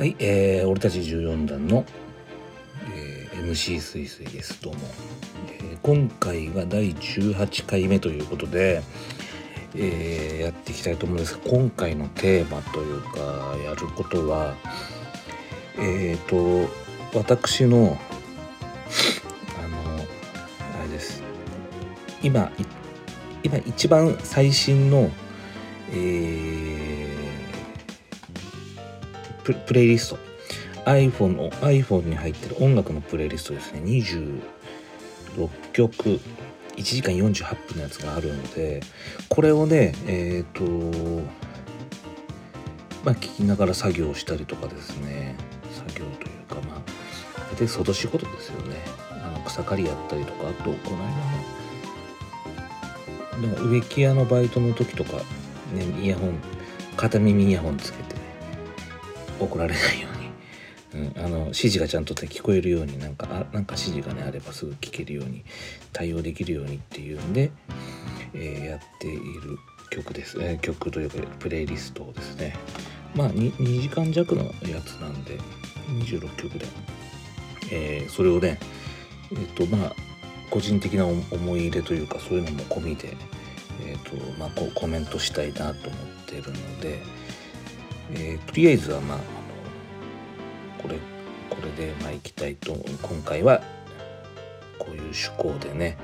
はい、えー、俺たち14段の、えー、MC すいすいです。どうも、えー、今回が第18回目ということで、えー、やっていきたいと思うんですが今回のテーマというかやることはえっ、ー、と私のあのあれです。今今一番最新のえー、ププレイリスト。iPhone の iPhone に入ってる音楽のプレイリストですね。26曲1時間48分のやつがあるのでこれをねえっ、ー、とまあ聞きながら作業したりとかですね。作業というかまあで外仕事ですよね。あの草刈りやったりとかあとこの間の植木屋のバイトの時とかねイヤホン片耳イヤホンつけて怒られないように、うん、あの指示がちゃんと、聞こえるようになんかあなんか指示がねあればすぐ聞けるように対応できるようにっていうんで、えー、やっている曲です、えー、曲というかプレイリストですね。まあ 2, 2時間弱のやつなんで26曲で、えー、それをねえっ、とまあ個人的な思い入れというかそういうのも込みでえーとまあ、こうコメントしたいなと思ってるので、えー、とりあえずはまああのこれこれでまあいきたいと今回はこういう趣向でね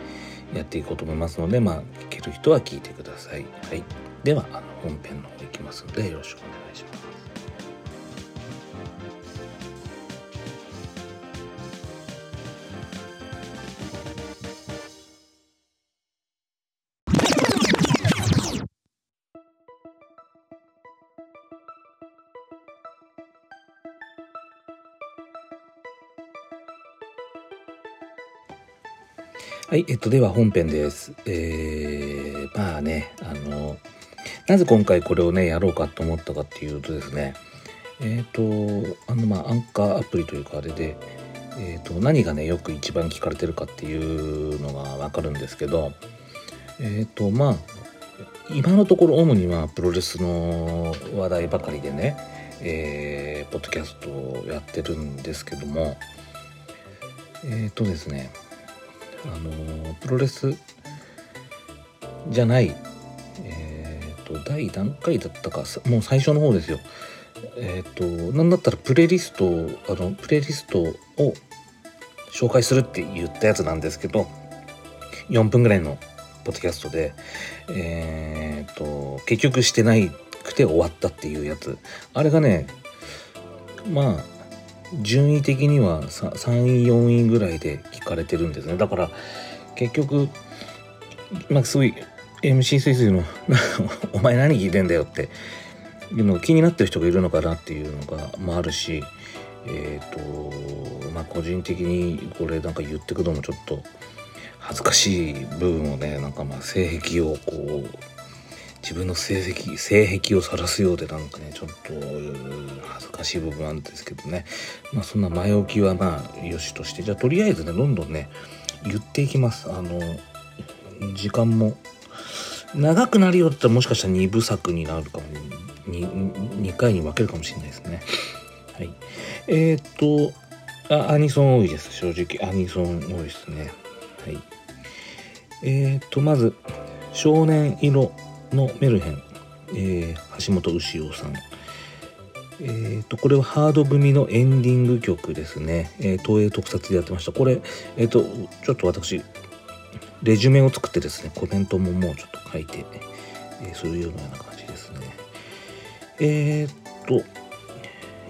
やっていこうと思いますのでまあ聞ける人は聞いてください。はい、ではあの本編の方いきますのでよろしくお願いします。はい、えっと、では本編です。えー、まあね、あの、なぜ今回これをね、やろうかと思ったかっていうとですね、えっ、ー、と、あの、まあ、アンカーアプリというか、あれで、えっ、ー、と、何がね、よく一番聞かれてるかっていうのがわかるんですけど、えっ、と、まあ、今のところ主にはプロレスの話題ばかりでね、えー、ポッドキャストをやってるんですけども、えっ、とですね、あのプロレスじゃないえっ、ー、と第何回だったかもう最初の方ですよ。えっ、ー、となんだったらプレイリストあのプレイリストを紹介するって言ったやつなんですけど4分ぐらいのポッドキャストでえっ、ー、と結局してないくて終わったっていうやつ。あれがねまあ順位的には3位4位ぐらいで聞かれてるんですね。だから結局まあすごい MC スイスイの「お前何聞いてんだよ」っていうの気になってる人がいるのかなっていうのが、まあ、あるしえっ、ー、とまあ個人的にこれなんか言ってくのもちょっと恥ずかしい部分をねなんかまあ性癖をこう自分の成績性癖を晒すようでなんかねちょっと恥ずかしい部分なんですけどね。まあそんな前置きはまあよしとして。じゃあとりあえずねどんどんね言っていきます。あの時間も長くなるよってもしかしたら2部作になるかも 2, 2回に分けるかもしれないですね。はい。えー、っとあアニソン多いです。正直アニソン多いですね。はい。えー、っとまず少年色。のメルヘン、えー、橋本牛尾さん。えーと、これはハード組のエンディング曲ですね。えー、東映特撮でやってました。これ、えっ、ー、と、ちょっと私、レジュメを作ってですね、コメントももうちょっと書いて、えー、そういうような感じですね。えっ、ー、と、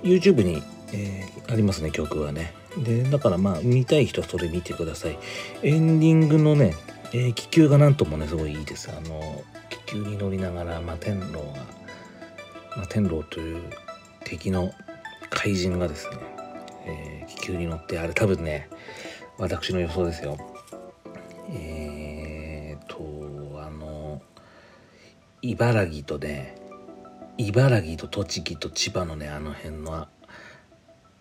YouTube に、えー、ありますね、曲はね。で、だからまあ、見たい人はそれ見てください。エンディングのね、えー、気球がなんともね、すごいいいです。あの、球に乗りながら、まあ、天狼が、まあ、天狼という敵の怪人がですね、えー、気球に乗ってあれ多分ね私の予想ですよ。えーとあの茨城とね茨城と栃木と千葉のねあの辺の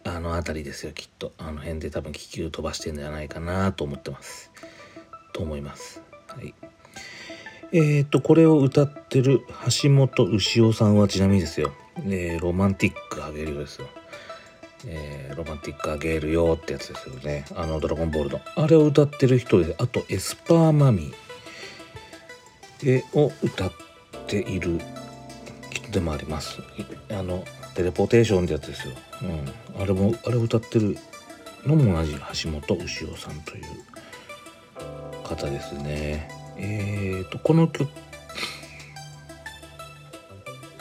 あの辺りですよきっと。あの辺で多分気球飛ばしてんじゃないかなと思ってます。と思います。はい。えっ、と、これを歌ってる橋本牛尾さんはちなみにですよ、えー、ロマンティックあげるよですよ。えーロマンティックあげるよってやつですよね。あのドラゴンボールの。あれを歌ってる人であとエスパーマミえを歌っている。人でもあります。あのテレポーテーションってやつですよ、うん、あれもあれを歌ってるのも同じ橋本牛尾さんという方ですね。えーとこの曲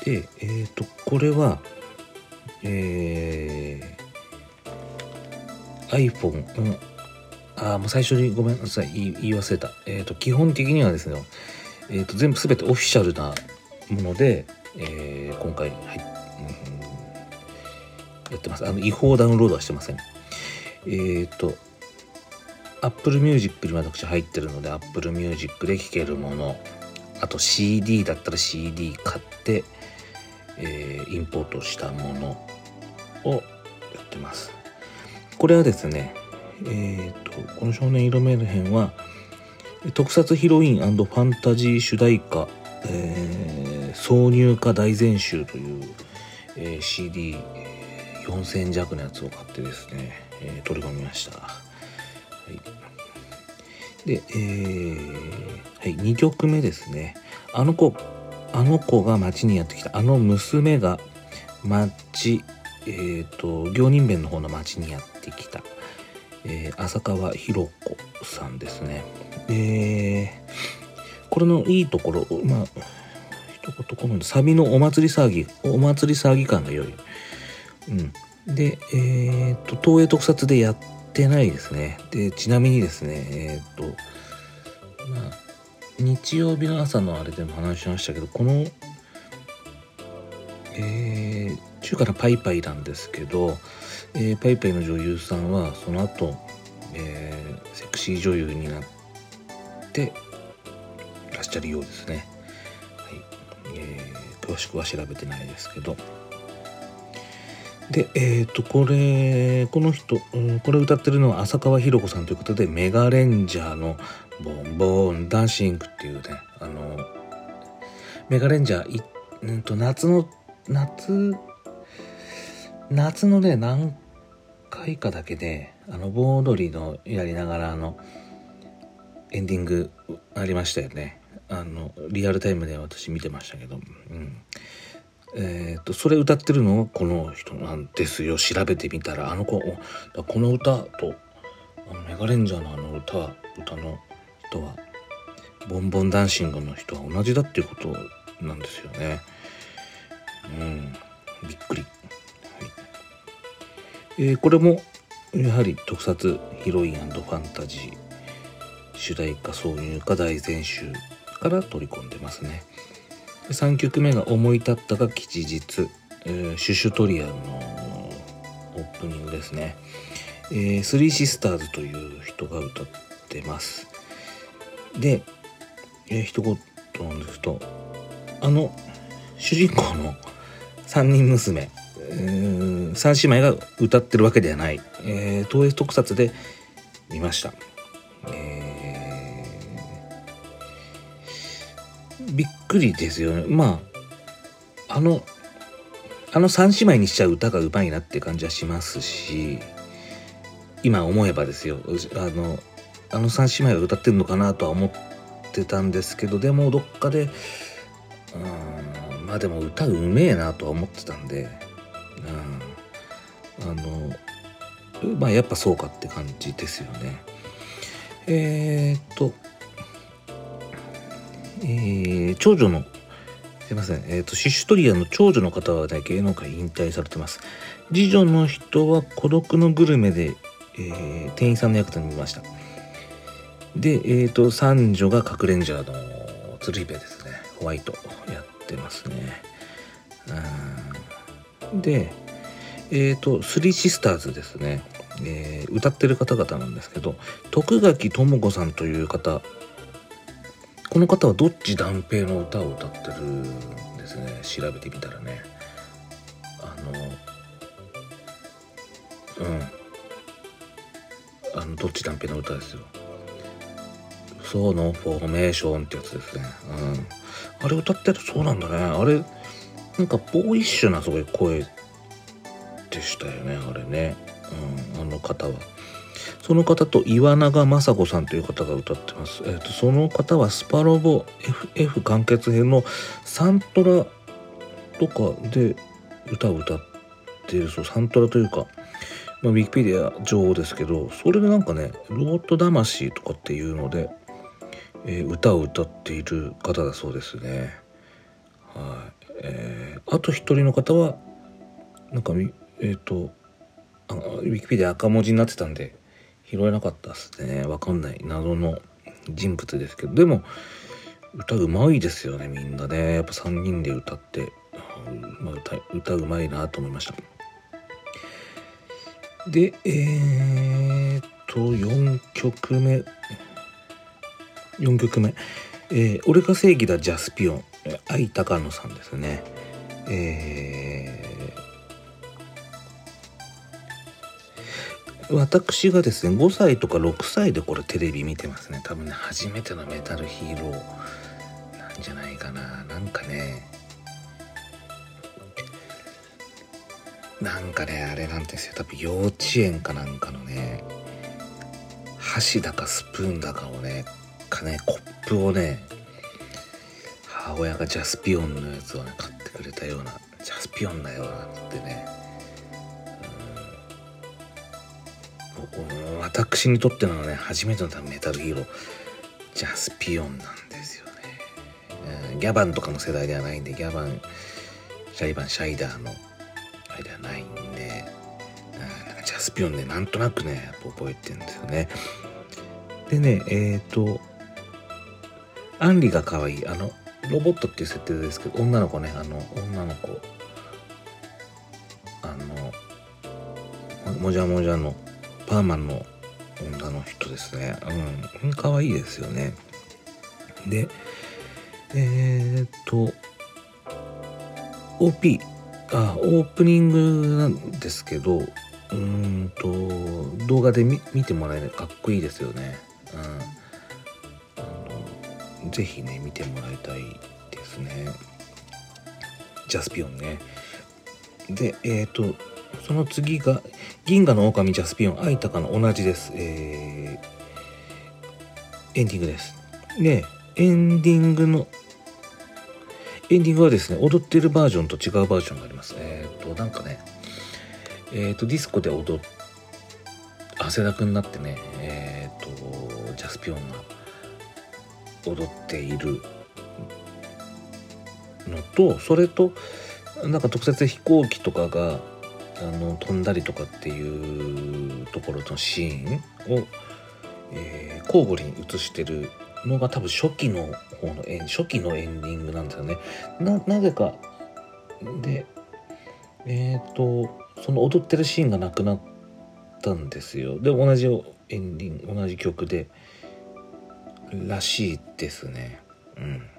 でえーとこれはえー iPhone、うん、あもう最初にごめんなさい言い言い忘れた。えーと基本的にはですねえーと全部全てオフィシャルなもので、えー今回、はいうんやってます。あの違法ダウンロードはしてません。えーと Apple Music に私入ってるので Apple Music で聴けるものあと CD だったら CD 買って、えーインポートしたものをやってますこれはですねえーとこの少年色メールヘンは特撮ヒロインファンタジー主題歌、えー挿入歌大全集という、えー CD4000 弱のやつを買ってですね、えー取り込みました。はい、で、えーはい、2曲目ですね。あの子、あの子が町にやってきた。あの娘が町、えっ、と、行人弁の方の町にやってきた。えー浅川博子さんですね。えーこれのいいところ、まあ、一言このサビのお祭り騒ぎ、お祭り騒ぎ感が良い。うん。で、えっ、と、東映特撮でやっててないですね。で、ちなみにですね、えっ、と、まあ、日曜日の朝のあれでも話しましたけど、この、えー、中華のパイパイなんですけど、えーパイパイの女優さんはその後、えーセクシー女優になってらっしゃるようですね。はいえー詳しくは調べてないですけど。で、えっ、と、これ、この人、うんこれ歌ってるのは浅川博子さんということで、メガレンジャーのボンボンダンシングっていうね、あの、メガレンジャー、いうんと、夏の、夏、夏のね、何回かだけで、あの、盆踊りのやりながら、あの、エンディングありましたよね。あの、リアルタイムで私見てましたけど、うん。えっ、と、それ歌ってるのはこの人なんですよ。調べてみたら、あの子、この歌と、あのメガレンジャーのあの歌、歌の人は、ボンボンダンシングの人は同じだっていうことなんですよね。うん、びっくり。はいえーこれも、やはり特撮ヒロインファンタジー主題歌挿入歌大全集から取り込んでますね。3曲目が「思い立ったが吉日」えーシュシュトリアンのオープニングですね。えースリーシスターズという人が歌ってます。で、えー一言なんですとあの主人公の3人娘、えー、3姉妹が歌ってるわけではない、えー東映特撮で見ました。えくりですよね。まあ、あの、あの三姉妹にしちゃう歌がうまいなって感じはしますし、今思えばですよ、あの、あの三姉妹が歌ってるのかなとは思ってたんですけど、でもどっかで、うん、まあでも歌うめえなとは思ってたんで、うん、あの、まあやっぱそうかって感じですよね。えー、っと、えー長女の、すいません、えーっと、シシュトリアの長女の方はね、芸能界引退されてます。次女の人は孤独のグルメで、えー店員さんの役で見ました。で、えーっと、三女が隠れんジャーの鶴瓶ですね。ホワイトやってますね。で、えーと、スリーシスターズですね。えー歌ってる方々なんですけど徳垣智子さんという方この方はどっち断平の歌を歌ってるんですね？調べてみたらね。あのうん。あのどっち断平の歌ですよ。そうのフォーメーションってやつですね。うん。あれ歌ってるとそうなんだね。あれなんかボーイッシュなすごい声でしたよねあれね、うん、あの方は。その方と岩永雅子さんという方が歌ってます。えーと、その方はスパロボ FF 完結編のサントラとかで歌を歌っているそうサントラというか、まあ、ウィキペディア情報ですけどそれでなんかね「ロード魂」とかっていうので、えー、歌を歌っている方だそうですね。はい、えー、あと一人の方はなんかえっ、ー、とウィキペディア赤文字になってたんで拾えなかったっすね。わかんない謎の人物ですけど。でも歌うまいですよねみんなね。やっぱ3人で歌って、まあ、歌歌うまいなと思いました。でえー、っと4曲目。4曲目「えー、俺が正義だジャスピオン」愛高野さんですね。え私がですね5歳とか6歳でこれテレビ見てますね。多分ね初めてのメタルヒーローなんじゃないかな。なんかねなんかねあれなんですよ。多分幼稚園かなんかのね箸だかスプーンだかをねかねコップをね母親がジャスピオンのやつをね買ってくれたようなジャスピオンだよなってね私にとってのね初めてのメタルヒーロー。ジャスピオンなんですよね、ギャバンとかの世代ではないんでギャバンシャイバンシャイダーのあれではないんで。なんジャスピオンねなんとなくね覚えてるんですよね。でねえっ、ー、とアンリが可愛い。あのロボットっていう設定ですけど女の子ねあの女の子。あのもじゃもじゃのパーマンの女の人ですね。うん。可愛いですよね。でえー、っと OP あオープニングなんですけどうんと動画で見てもらえるかっこいいですよね。うん。あのぜひね見てもらいたいですね。ジャスピオンね。でえっ、とその次が銀河の狼ジャスピオン愛高の同じです、えー、エンディングです。でエンディングのエンディングはですね踊ってるバージョンと違うバージョンがあります。えっ、となんかねえっ、とディスコで踊っ汗だくになってねえっ、とジャスピオンが踊っているのとそれとなんか特設飛行機とかがあの飛んだりとかっていうところのシーンを、えー、交互に映してるのが多分初期の方の初期のエンディングなんですよね。ななぜかでえっ、ー、とその踊ってるシーンがなくなったんですよ。で同じエンディング同じ曲でらしいですね。うん。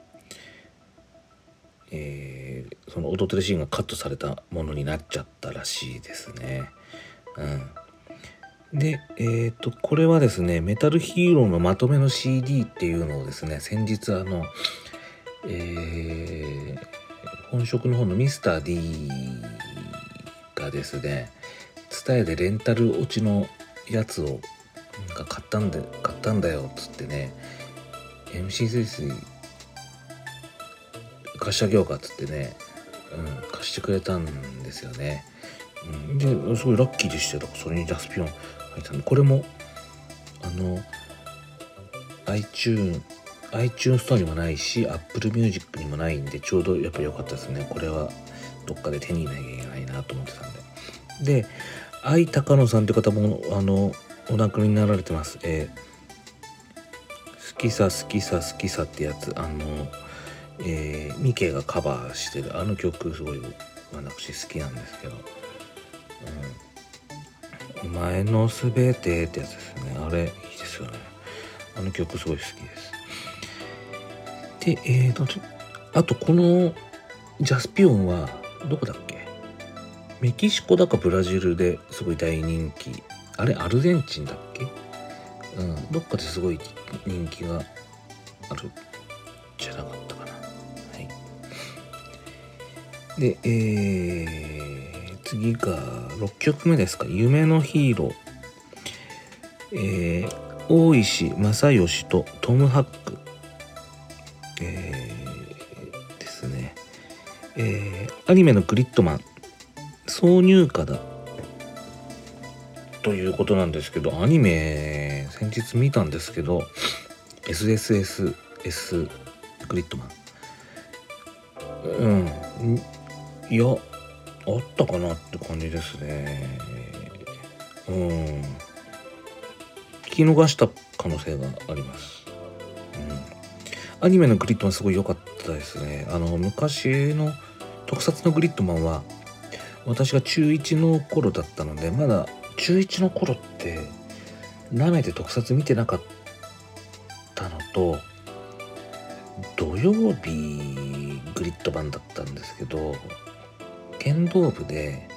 えー、その踊ってるシーンがカットされたものになっちゃったらしいですね。うん、で、えっ、とこれはですねメタルヒーローのまとめの CD っていうのをですね先日あの、えー、本職の方のミスター D がですね TSUTAYA でレンタル落ちのやつをなんか買ったんで買ったんだよっつってね MC スイスイ貸してあげようかっつってね、うん、貸してくれたんですよね。うん、ですごいラッキーでしたよだからそれにジャスピオン入ったんでこれもあの iTunes iTunes ストアにもないし Apple Music にもないんでちょうどやっぱ良かったですね。これはどっかで手に入れなきゃいけないなと思ってたんで。で愛高野さんという方もあのお亡くなりになられてます。えー、好きさ好きさ好きさってやつあのえー、ミケがカバーしてるあの曲すごい私好きなんですけど「うん、お前のすべて」ってやつですね。あれいいですよね。あの曲すごい好きです。でえーとあとこのジャスピオンはどこだっけ？メキシコだかブラジルですごい大人気。あれアルゼンチンだっけ？うん。どっかですごい人気があるじゃなかったで、えー、次が6曲目ですか「夢のヒーロー」えー、大石正義とトム・ハック、えー、ですね、えー、アニメのグリッドマン。挿入歌だ。ということなんですけどアニメ先日見たんですけど SSSS グリッドマン。うん。いやあったかなって感じですね。うん。聞き逃した可能性があります、うん、アニメのグリッドマンすごい良かったですね。あの昔の特撮のグリッドマンは私が中1の頃だったのでまだ中1の頃ってなめて特撮見てなかったのと土曜日グリッド版だったんですけど剣道部で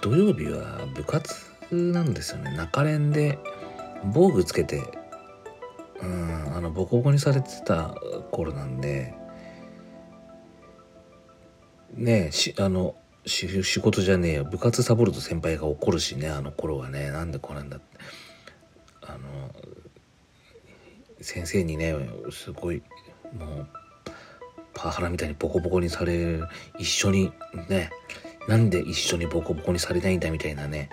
土曜日は部活なんですよね。中連で防具つけてうんあのボコボコにされてた頃なんでねえしあの仕事じゃねえよ。部活サボると先輩が怒るしねあの頃はね。なんでこうなんだって。あの先生にねすごいもうパワハラみたいにボコボコにされる一緒にねなんで一緒にボコボコにされないんだみたいなね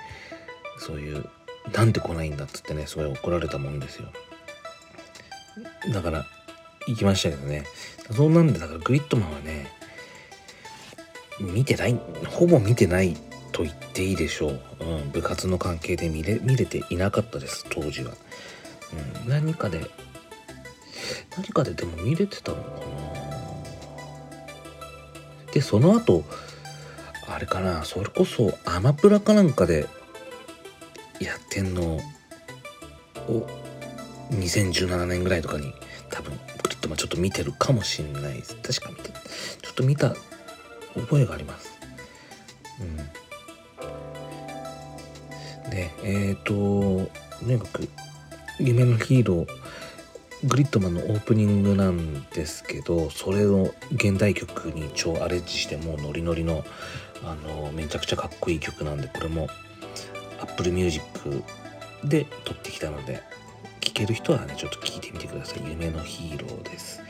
そういうなんで来ないんだっつってねすごい怒られたもんですよ。だから行きましたけどね。そうなんでだからグリッドマンはね見てないほぼ見てないと言っていいでしょう、うん、部活の関係で見れ見れていなかったです当時は、うん、何かで何かででも見れてたのかな。でその後あれかなそれこそアマプラかなんかでやってんのを2017年ぐらいとかに多分クリットマちょっと見てるかもしんないです。確か見てちょっと見た覚えがあります。うん。でえっ、ー、ととにかく夢のヒーローグリッドマンのオープニングなんですけどそれを現代曲に超アレンジしてもうノリノリのあのめちゃくちゃかっこいい曲なんでこれも Apple Music で撮ってきたので聴ける人はねちょっと聴いてみてください。夢のヒーローです。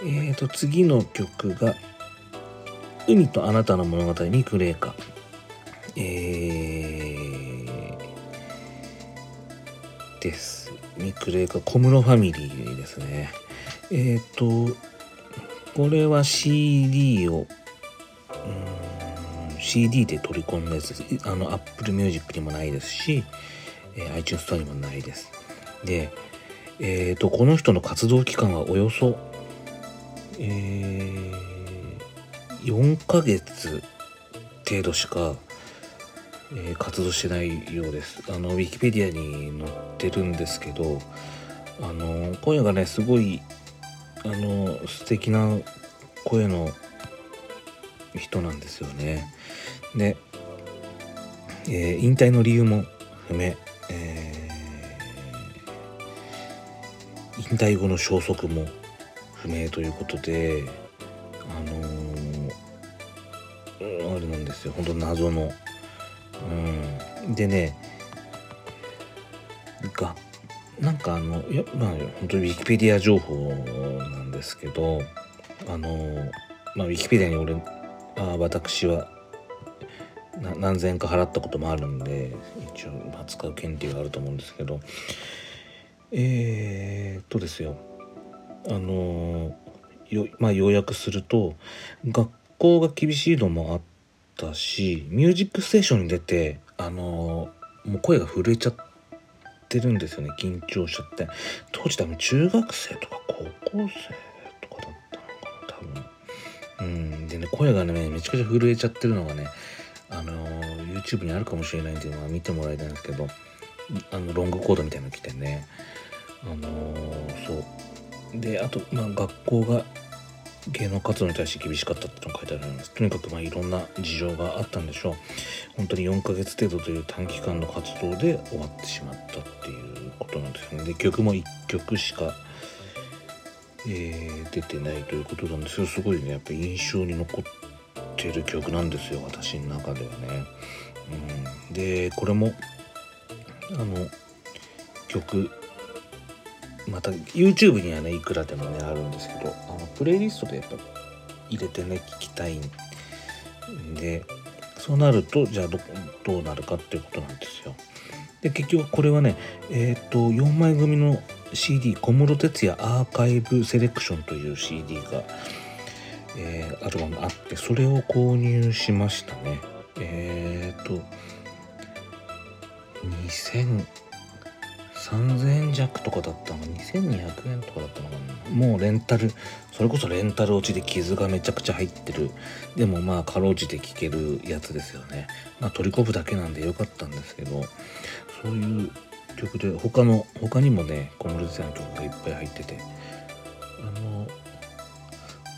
えーと次の曲が「海とあなたの物語」にクレーカえー、です。ミクレーカ小室ファミリーですね。えっ、ー、とこれは CD を CD で取り込んだやつ。あの Apple Music にもないですし、えー、iTunes Store にもないです。でえっ、ー、とこの人の活動期間はおよそえー、4ヶ月程度しか、えー、活動してないようですあのウィキペディアに載ってるんですけどあの声がねすごいあの素敵な声の人なんですよね。で、えー、引退の理由も不明、えー、引退後の消息も不明ということであのー、あれなんですよ本当謎の。うん、でねがなんかあのやまあ本当にウィキペディア情報なんですけどあのまあウィキペディアに俺あ私は何千円か払ったこともあるんで一応、まあ、使う権利があると思うんですけどえー、っとですよ。あのよ,、まあ、要約すると学校が厳しいのもあってたし「ミュージックステーション」に出てあのもう声が震えちゃってるんですよね緊張しちゃって。当時多分中学生とか高校生とかだったのかな多分。うん。でね声がねめちゃくちゃ震えちゃってるのがねあの YouTube にあるかもしれないんで、まあ、見てもらいたいんですけどあのロングコードみたいなの着てね。あのー、そう。であと、まあ、学校が芸能活動に対して厳しかったってのが書いてあるんです。とにかくまあいろんな事情があったんでしょう。本当に4ヶ月程度という短期間の活動で終わってしまったっていうことなんですね。で曲も1曲しか、えー、出てないということなんですよ。すごいね。やっぱ印象に残ってる曲なんですよ。私の中ではね。うん、でこれもあの曲また YouTube にはねいくらでもねあるんですけどあのプレイリストでやっぱ入れてね聞きたいんでそうなるとじゃあどどうなるかっていうことなんですよ。で結局これはねえっ、と4枚組の CD 小室哲哉アーカイブセレクションという CD が、えー、アルバムあってそれを購入しましたね。えっ、と2000 3000円弱とかだったのが2200円とかだったのかな。もうレンタルそれこそレンタル落ちで傷がめちゃくちゃ入ってる。でもまあかろうじて聴けるやつですよね。まあ取り込むだけなんでよかったんですけどそういう曲で他の他にもね小室哲哉の曲がいっぱい入ってて。あの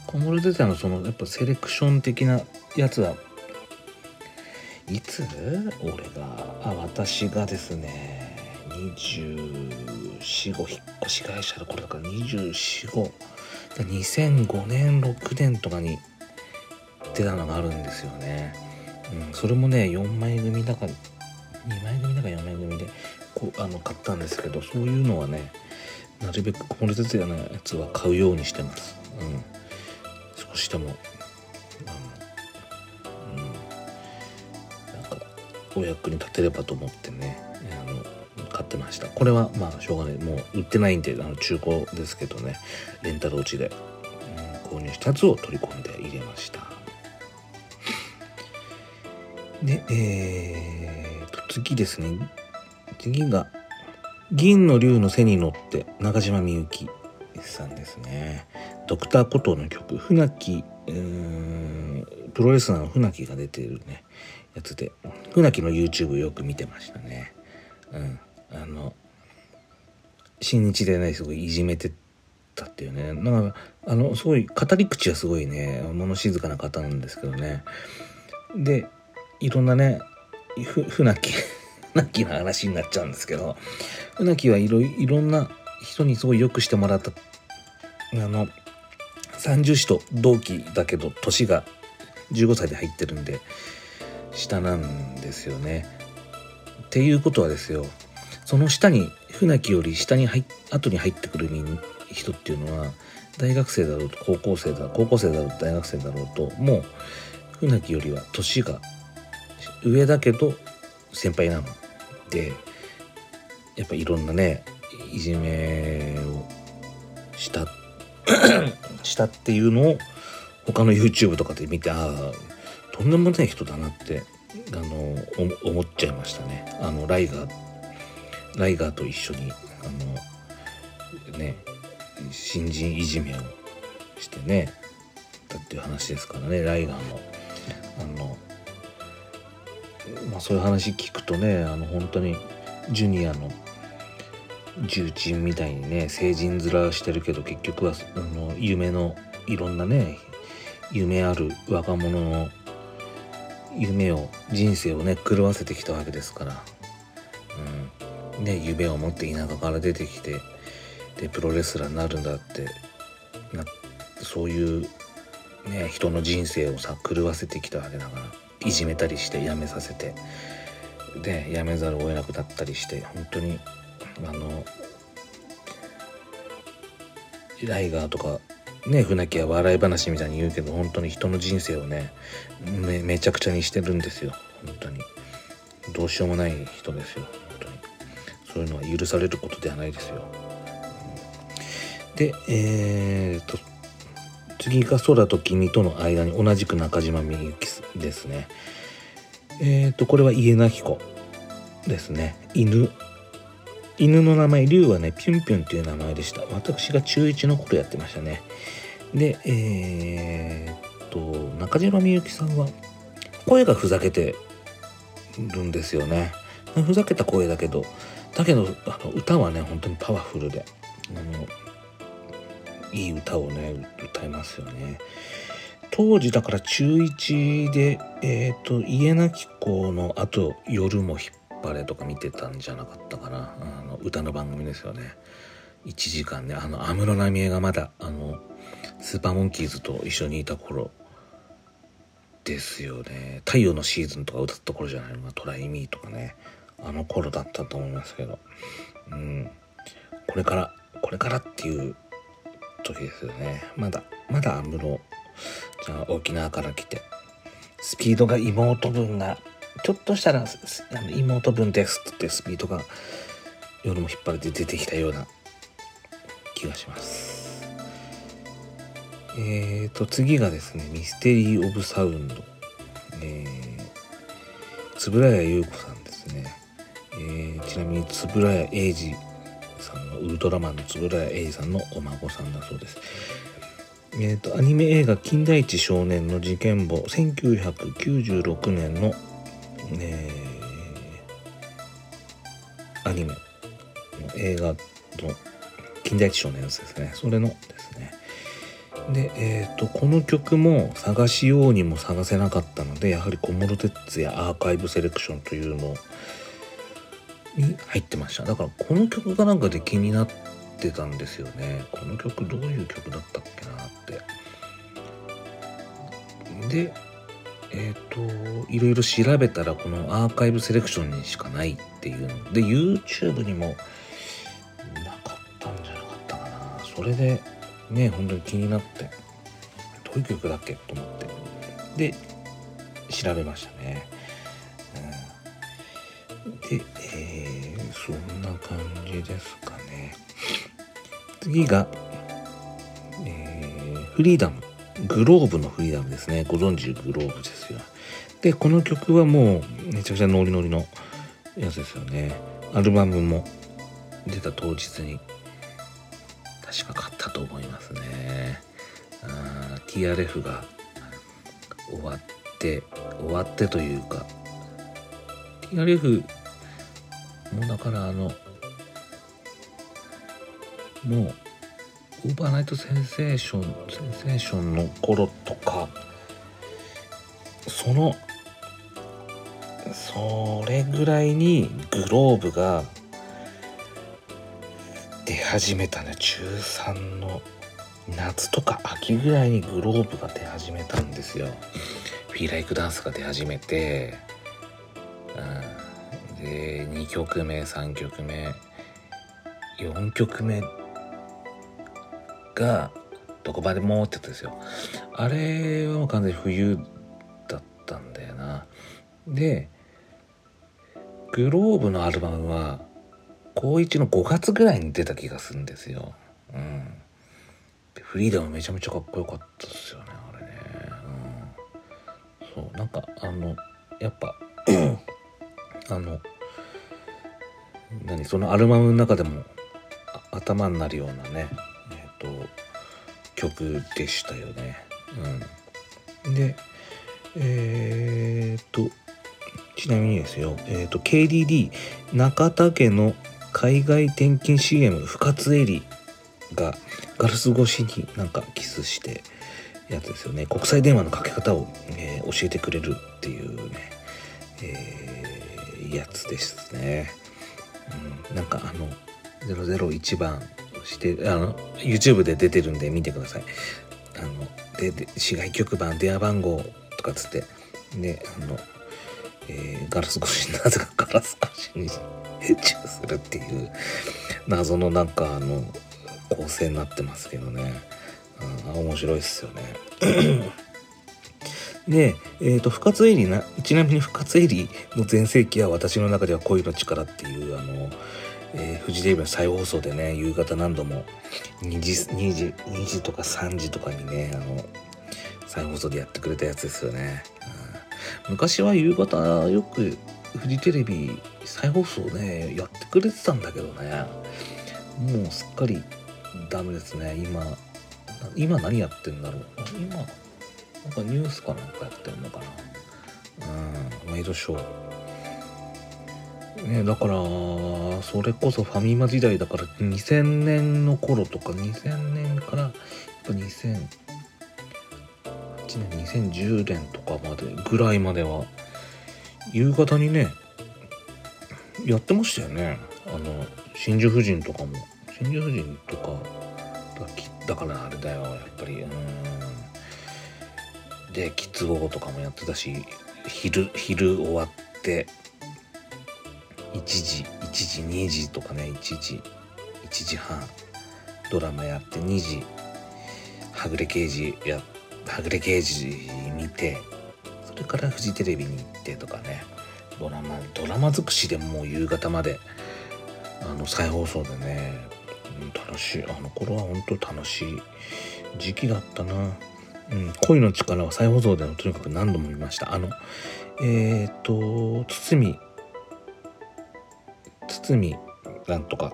小室哲哉のそのやっぱセレクション的なやつはいつ？俺が。あ私がですね。245引っ越し会社の頃だから245 2005年6年とかに出たのがあるんですよね、うん、それもね4枚組だから2枚組だか4枚組でこうあの買ったんですけどそういうのはねなるべく小室哲哉のやつは買うようにしてます、うん、少しでもうん、なんかお役に立てればと思ってねあの買ってました。これはまあしょうがない。もう売ってないんであの中古ですけどね。レンタル落ちで、うん、購入したやつを取り込んで入れました。でえーと次ですね。次が銀の竜の背に乗って中島みゆきさんですね。ドクターコトーの曲。船木プロレスラーの船木が出てるねやつで。船木の YouTube よく見てましたね。うん。あの新日でねすごいいじめてたっていうね。なんかあのすごい語り口はすごいね。物静かな方なんですけどね。でいろんなねふ船木船木の話になっちゃうんですけど船木はいろいろんな人にすごいよくしてもらった。あの30子と同期だけど年が15歳で入ってるんで下なんですよね。っていうことはですよ。その下に船木より下に入後に入ってくる人っていうのは大学生だろうと高校生だ高校生だろうと大学生だろうともう船木よりは年が上だけど先輩なの。でやっぱいろんなねいじめをした したっていうのを他の YouTube とかで見てああとんでもない人だなってあの思っちゃいましたね。あのライガーライガーと一緒にあのね新人いじめをしてねだっていう話ですからねライガーのあのまあそういう話聞くとねあの本当にジュニアの重鎮みたいにね成人面してるけど結局はあの夢のいろんなね夢ある若者の夢を人生をね狂わせてきたわけですから、うん、ね夢を持って田舎から出てきてでプロレスラーになるんだってなそういうね人の人生をさ狂わせてきたわけだからいじめたりして辞めさせてで辞めざるを得なくなったりして本当にあのライガーとかね船木は笑い話みたいに言うけど本当に人の人生をねめちゃくちゃにしてるんですよ。本当に。どうしようもない人ですよ。そういうのは許されることではないですよ、でえー、っと次が空と君との間に同じく中島みゆきですねえー、っとこれは家なき子ですね犬犬の名前、竜はね、ピュンピュンっていう名前でした。私が中1の頃やってましたね。で、えー、っと、中島みゆきさんは、声がふざけてるんですよね。ふざけた声だけど、だけど、あの歌はね、本当にパワフルで、あの、いい歌をね、歌いますよね。当時だから中1で、えっ、と、家なき子の後、夜も引っバレとか見てたんじゃなかったかな。あの歌の番組ですよね。1時間ねあの安室奈美恵がまだあのスーパーモンキーズと一緒にいた頃ですよね。太陽のシーズンとか歌った頃じゃないのかトライミーとかね。あの頃だったと思いますけど。うん。これからこれからっていう時ですよね。まだまだ安室じゃあ沖縄から来てスピードが妹分がちょっとしたらあの妹分ですってスピードが夜も引っ張れて出てきたような気がします。えーと次がですねミステリー・オブ・サウンド。えー、円谷優子さんですね、えー、ちなみに円谷英二さんのウルトラマンの円谷英二さんのお孫さんだそうです。えーと、アニメ映画「金田一少年の事件簿」1996年の、えー、アニメの映画の「金田一少年」ですね。それのですね。で、えーと、この曲も探しようにも探せなかったのでやはり小室哲哉アーカイブセレクションというのをに入ってました。だからこの曲がなんかで気になってたんですよね。この曲どういう曲だったっけなって。でえっ、ー、といろいろ調べたらこのアーカイブセレクションにしかないっていうの。で YouTube にもなかったんじゃなかったかな。それでね本当に気になって。どういう曲だっけと思って。で調べましたね、で、えー、そんな感じですかね次が、えー、フリーダム。グローブのフリーダムですね。ご存知グローブですよ。で、この曲はもうめちゃくちゃノリノリのやつですよね。アルバムも出た当日に確か買ったと思いますね。TRF が終わって、終わってというか、TRF もうだからあの、もう Overnight Sensation Sensation の頃とかそのそれぐらいに globe が出始めたね。中3の夏とか秋ぐらいに globe が出始めたんですよ。 Feel Like dance が出始めて、うん、で2曲目3曲目。4曲目がどこまでもってやつですよ。あれはもう完全に冬だったんだよな。でグローブのアルバムは高1の5月ぐらいに出た気がするんですよ。うん。フリーダムめちゃめちゃかっこよかったですよねあれね。うん。そうなんかあのやっぱあの何そのアルバムの中でも頭になるようなねと曲でしたよね。うん、でえー、っとちなみにですよ、えー、っと KDD 中田家の海外転勤 CM 深津絵里がガラス越しになんかキスしてやつですよね国際電話のかけ方を、えー、教えてくれるっていうね、えー、やつですね、うん、なんかあの001番してあの YouTube で出てるんで見てください。あのでで市外局番電話番号とかつって。であの、えー、ガラス越しなぜかガラス越しにチューするっていう謎のなんかあの構成になってますけどね。あ面白いっすよね。で、えーと、深津絵里なちなみに深津絵里の全盛期は私の中では恋の力っていうあのえー、フジテレビの再放送でね夕方何度も2時 ,2 時 ,2 時とか3時とかにねあの再放送でやってくれたやつですよね、うん、昔は夕方よくフジテレビ再放送ねやってくれてたんだけどね。もうすっかりダメですね。今今何やってんだろう。今なんかニュースかなんかやってんのかな。うんワイドショーね、だからそれこそファミマ時代だから2000年の頃とか2000年からやっぱ2008年2010年とかまでぐらいまでは夕方にねやってましたよね。あの真珠夫人とかも。真珠夫人とかだからあれだよやっぱり。うん。でキッズ午後とかもやってたし昼昼終わって1時1時2時とかね1時1時半ドラマやって2時はぐれ刑事やはぐれ刑事見てそれからフジテレビに行ってとかねドラマドラマ尽くしでもう夕方まであの再放送でね楽しい。あの頃は本当楽しい時期だったな、うん、恋の力は再放送でのとにかく何度も見ましたあのえっ、ー、と堤堤なんとか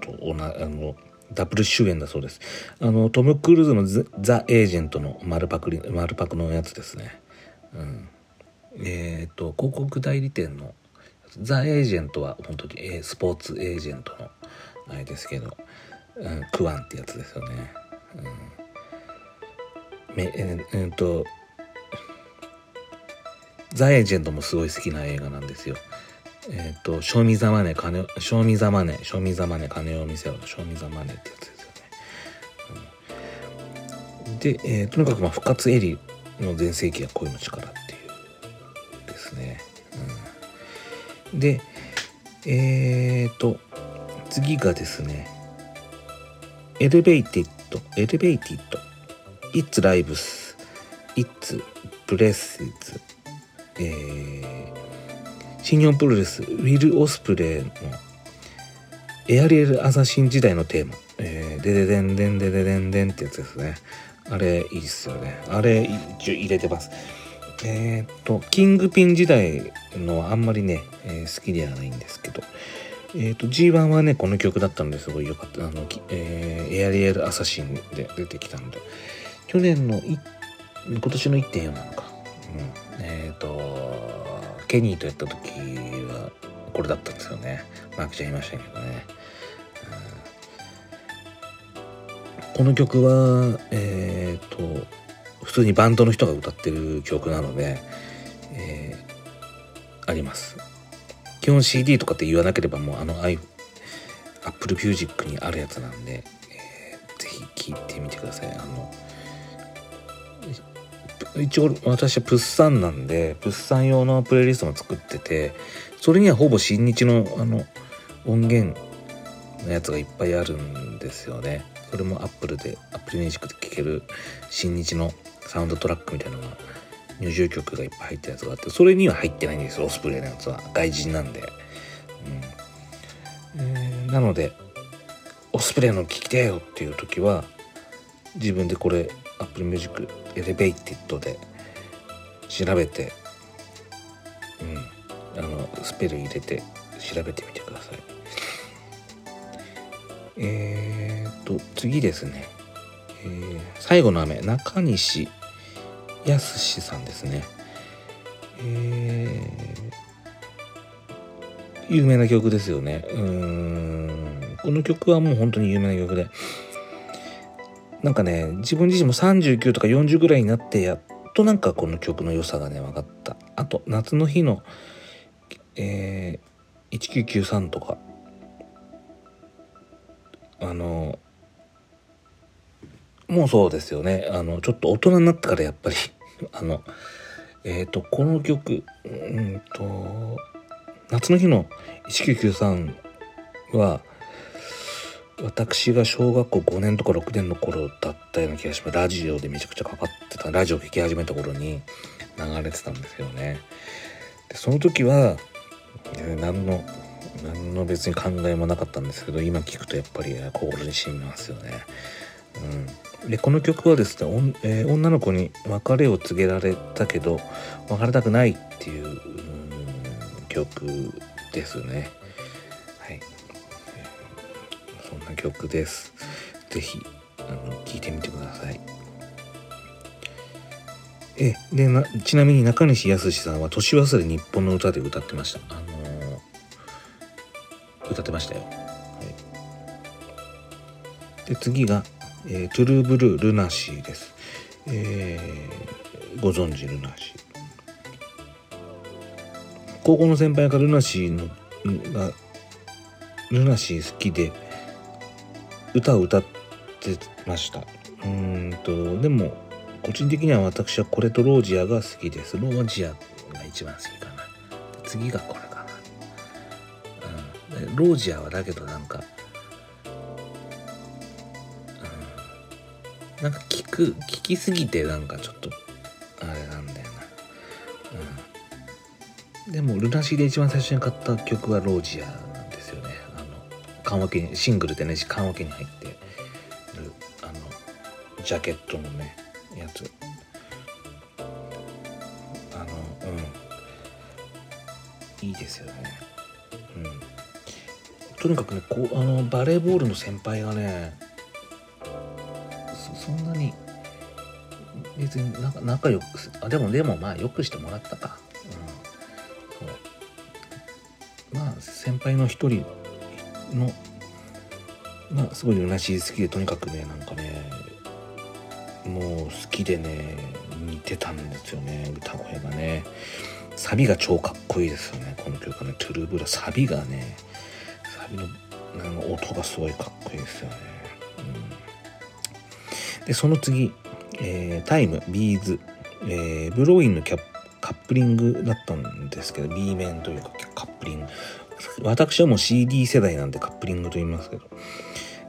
とおなあのダブル主演だそうです。あのトム・クルーズのザ・エージェントの丸パクリ丸パクのやつですね。うん、えっ、ー、と広告代理店のザ・エージェントは本当に、えー、スポーツエージェントのあれですけど、うん、クワンってやつですよね。うん、めえー、えー、とザ・エージェントもすごい好きな映画なんですよ。えっ、と、賞味ざまね、金、賞味ざまね、賞味ざまね、金を見せろ、賞味ざまねってやつですよね。うん、で、えー、とにかくまあ、深津絵里の全盛期は恋ノチカラっていうですね。うん、で、えっ、と、次がですね、 Elevated、Elevated、It Lives, It Breathes, えー、新日本プロレスウィル・オスプレイのエアリエル・アサシン時代のテーマ、えー、デデデンデンデデデンデンってやつですね。あれいいっすよね。あれ一応入れてます。えー、っとキングピン時代のはあんまりね、えー、好きではないんですけど。えーと、G1 はねこの曲だったのですごい良かった。あの、えー、エアリエル・アサシンで出てきたので。去年の今年の1.4なのか、うん、えっ、ー、とケニーとやった時はこれだったんですよね。マークちゃんいましたけどね、うん、この曲はえっ、ー、と普通にバンドの人が歌ってる曲なので、えー、あります。基本 CD とかって言わなければもうあの Apple Music にあるやつなんで、えー、ぜひ聴いてみてください。あの一応私はプッサンなんでプッサン用のプレイリストも作っててそれにはほぼ新日のあの音源のやつがいっぱいあるんですよね。それも Apple で Apple Music で聴ける新日のサウンドトラックみたいなのが入場曲がいっぱい入ったやつがあってそれには入ってないんですよ。オスプレイのやつは。外人なんで、うん。えー、なのでオスプレイの聴きてよっていう時は自分でこれ Apple Music エレベイティッドで調べてうんあのスペル入れて調べてみてください。えー、っと次ですね、えー、最後の雨中西康さんですね。えー、有名な曲ですよね。うんこの曲はもう本当に有名な曲で。なんかね自分自身も39とか40ぐらいになってやっとなんかこの曲の良さがね分かった。あと夏の日のえー、1993とか。あのもうそうですよね。あのちょっと大人になってからやっぱり。あのえっ、ー、とこの曲うんと夏の日の1993は私が小学校5年とか6年の頃だったような気がします。ラジオでめちゃくちゃかかってたラジオ聴き始めた頃に流れてたんですよね。でその時は、何の何の別に考えもなかったんですけど今聞くとやっぱり心に染みますよね、うん、でこの曲はですね、えー、女の子に別れを告げられたけど別れたくないっていう、うん、曲ですね。そんな曲です。ぜひ聴いてみてください。えでなちなみに中西保志さんは「年忘れ日本の歌」で歌ってました。あのー、歌ってましたよ。はい、で次が、えー、 True Blue、LUNA SEA です。えー、ご存知ルナシー。高校の先輩がルナシーのがルナシー好きで歌を歌ってました。うんとでも個人的には私はこれとロージアが好きです。ロージアが一番好きかな。次がこれかな、うん、ロージアはだけどなんか、うん、なんか聞く聞きすぎてなんかちょっとあれなんだよな。うん。でもルナシーで一番最初に買った曲はロージアで緩和ケにシングルでね緩和ケに入ってるあのジャケットのねやつ。あのうん。いいですよね。うん。とにかくねこうあのバレーボールの先輩がねそそんなに別に仲仲良くあでもでもまあよくしてもらったか。うん。まあ先輩の一人のまあすごいルナシー好きでとにかくねなんかねもう好きでね似てたんですよね歌声がね。サビが超かっこいいですよねこの曲ね「トゥルーブラ」サビがねサビのあの音がすごいかっこいいですよね、うん、でその次、えー、タイムビーズ、えー、ブローインのキャカップリングだったんですけど B 面というかカップリング。私はもう CD 世代なんでカップリングと言いますけど。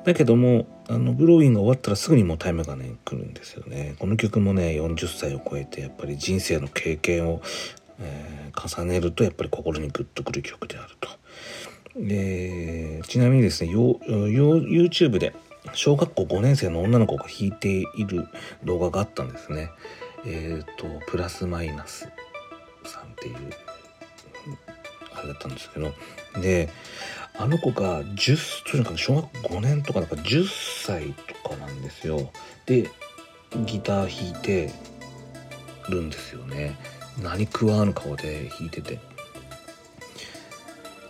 だけどもあのブローインが終わったらすぐにもうタイムがね来るんですよね。この曲もね40歳を超えてやっぱり人生の経験を、えー、重ねるとやっぱり心にグッとくる曲であると。でちなみにですね YouTube で小学校5年生の女の子が弾いている動画があったんですね。えっ、ー、とプラスマイナスさんっていうあれだったんですけどであの子が10とにかく小学5年とかなんか10歳とかなんですよ。でギター弾いてるんですよね。何食わぬ顔で弾いてて。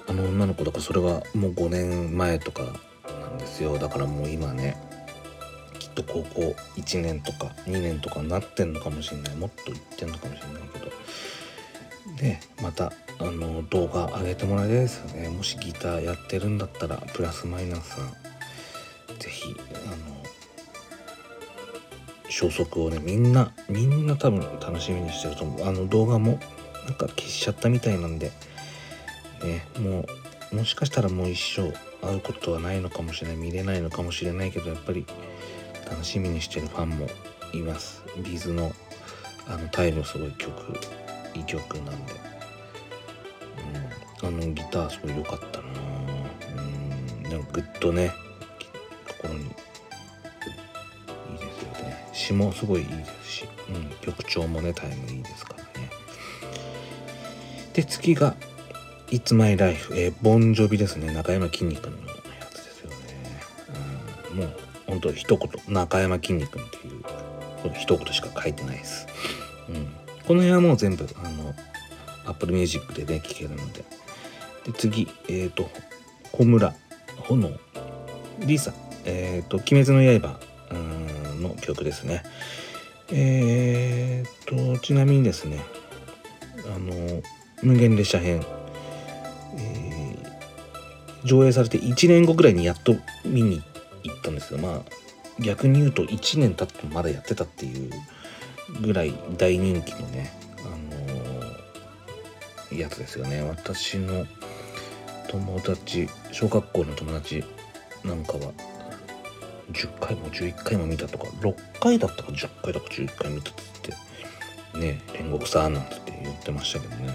あの女の子だからそれはもう5年前とかなんですよ。だからもう今ねきっと高校1年とか2年とかなってんのかもしれない。もっといってんのかもしれないけど。でまたあの動画上げてもらいたいですよね。もしギターやってるんだったらプラスマイナスさん是非あの消息をねみんなみんな多分楽しみにしてると思う。あの動画もなんか消しちゃったみたいなんでねもうもしかしたらもう一生会うことはないのかもしれない見れないのかもしれないけどやっぱり楽しみにしてるファンもいます。ビーズのあのタイムすごい曲いい曲なんで。うん。あのギターすごい良かったな。うん。なんかグッとね心に。いいですよね。詞もすごいいいですし、うん、曲調もねタイムいいですからね。で次が「It's My Life」えー、ボンジョビですね。中山きんに君のやつですよね、うん、もうほんと一言。中山きんに君っていう一言しか書いてないです、うん、この辺はもう全部あの Apple Music でね聴けるのでで次、えっ、ー、と、小村、炎、リサ、えっ、ー、と、鬼滅の刃の曲ですね。えっ、と、ちなみにですね、あの、無限列車編、えー、上映されて1年後ぐらいにやっと見に行ったんですよ。まあ、逆に言うと1年経ってもまだやってたっていうぐらい大人気のね、あのやつですよね。私の友達小学校の友達なんかは10回も11回も見たとか6回だったか10回だか11回見たっつってね煉獄さんなんて言ってましたけどね。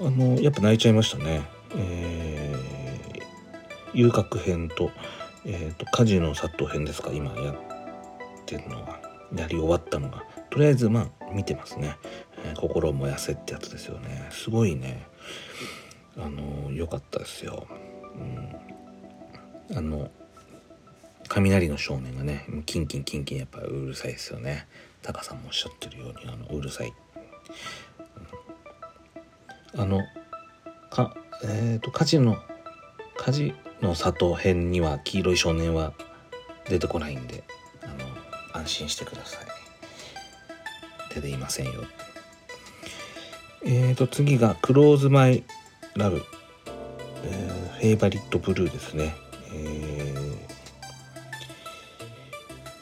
うん。あのやっぱ泣いちゃいましたね。えー、遊郭編と,、えーと、火事の殺到編ですか今やってるのが。やり終わったのがとりあえずまあ見てますね、えー、心を燃やせってやつですよねすごいねあの良かったですよ。うん、あの雷の少年がねキンキンキンキンやっぱうるさいですよね。タカさんもおっしゃってるようにあのうるさい。うん、あのかえっ、ー、と火事の火事の里編には黄色い少年は出てこないんで安心してください。出ていませんよ。えーと次が「クローズマイラブ、えー、フェイバリットブルーですね、え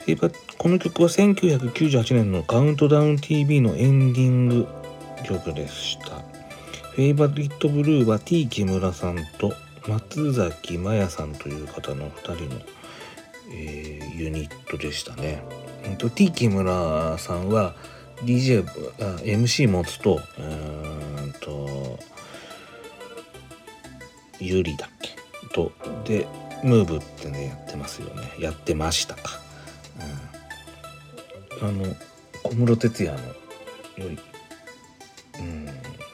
ー、この曲は1998年のカウントダウン TV のエンディング曲でした。フェイバリットブルーは T 木村さんと松崎真也さんという方の2人の、えー、ユニットでしたね。T 木村さんは DJ、MC 持つと、うんと、ユリだっけ？と、で、ムーブってね、やってますよね。やってましたか。うん、あの、小室哲哉のより、うん、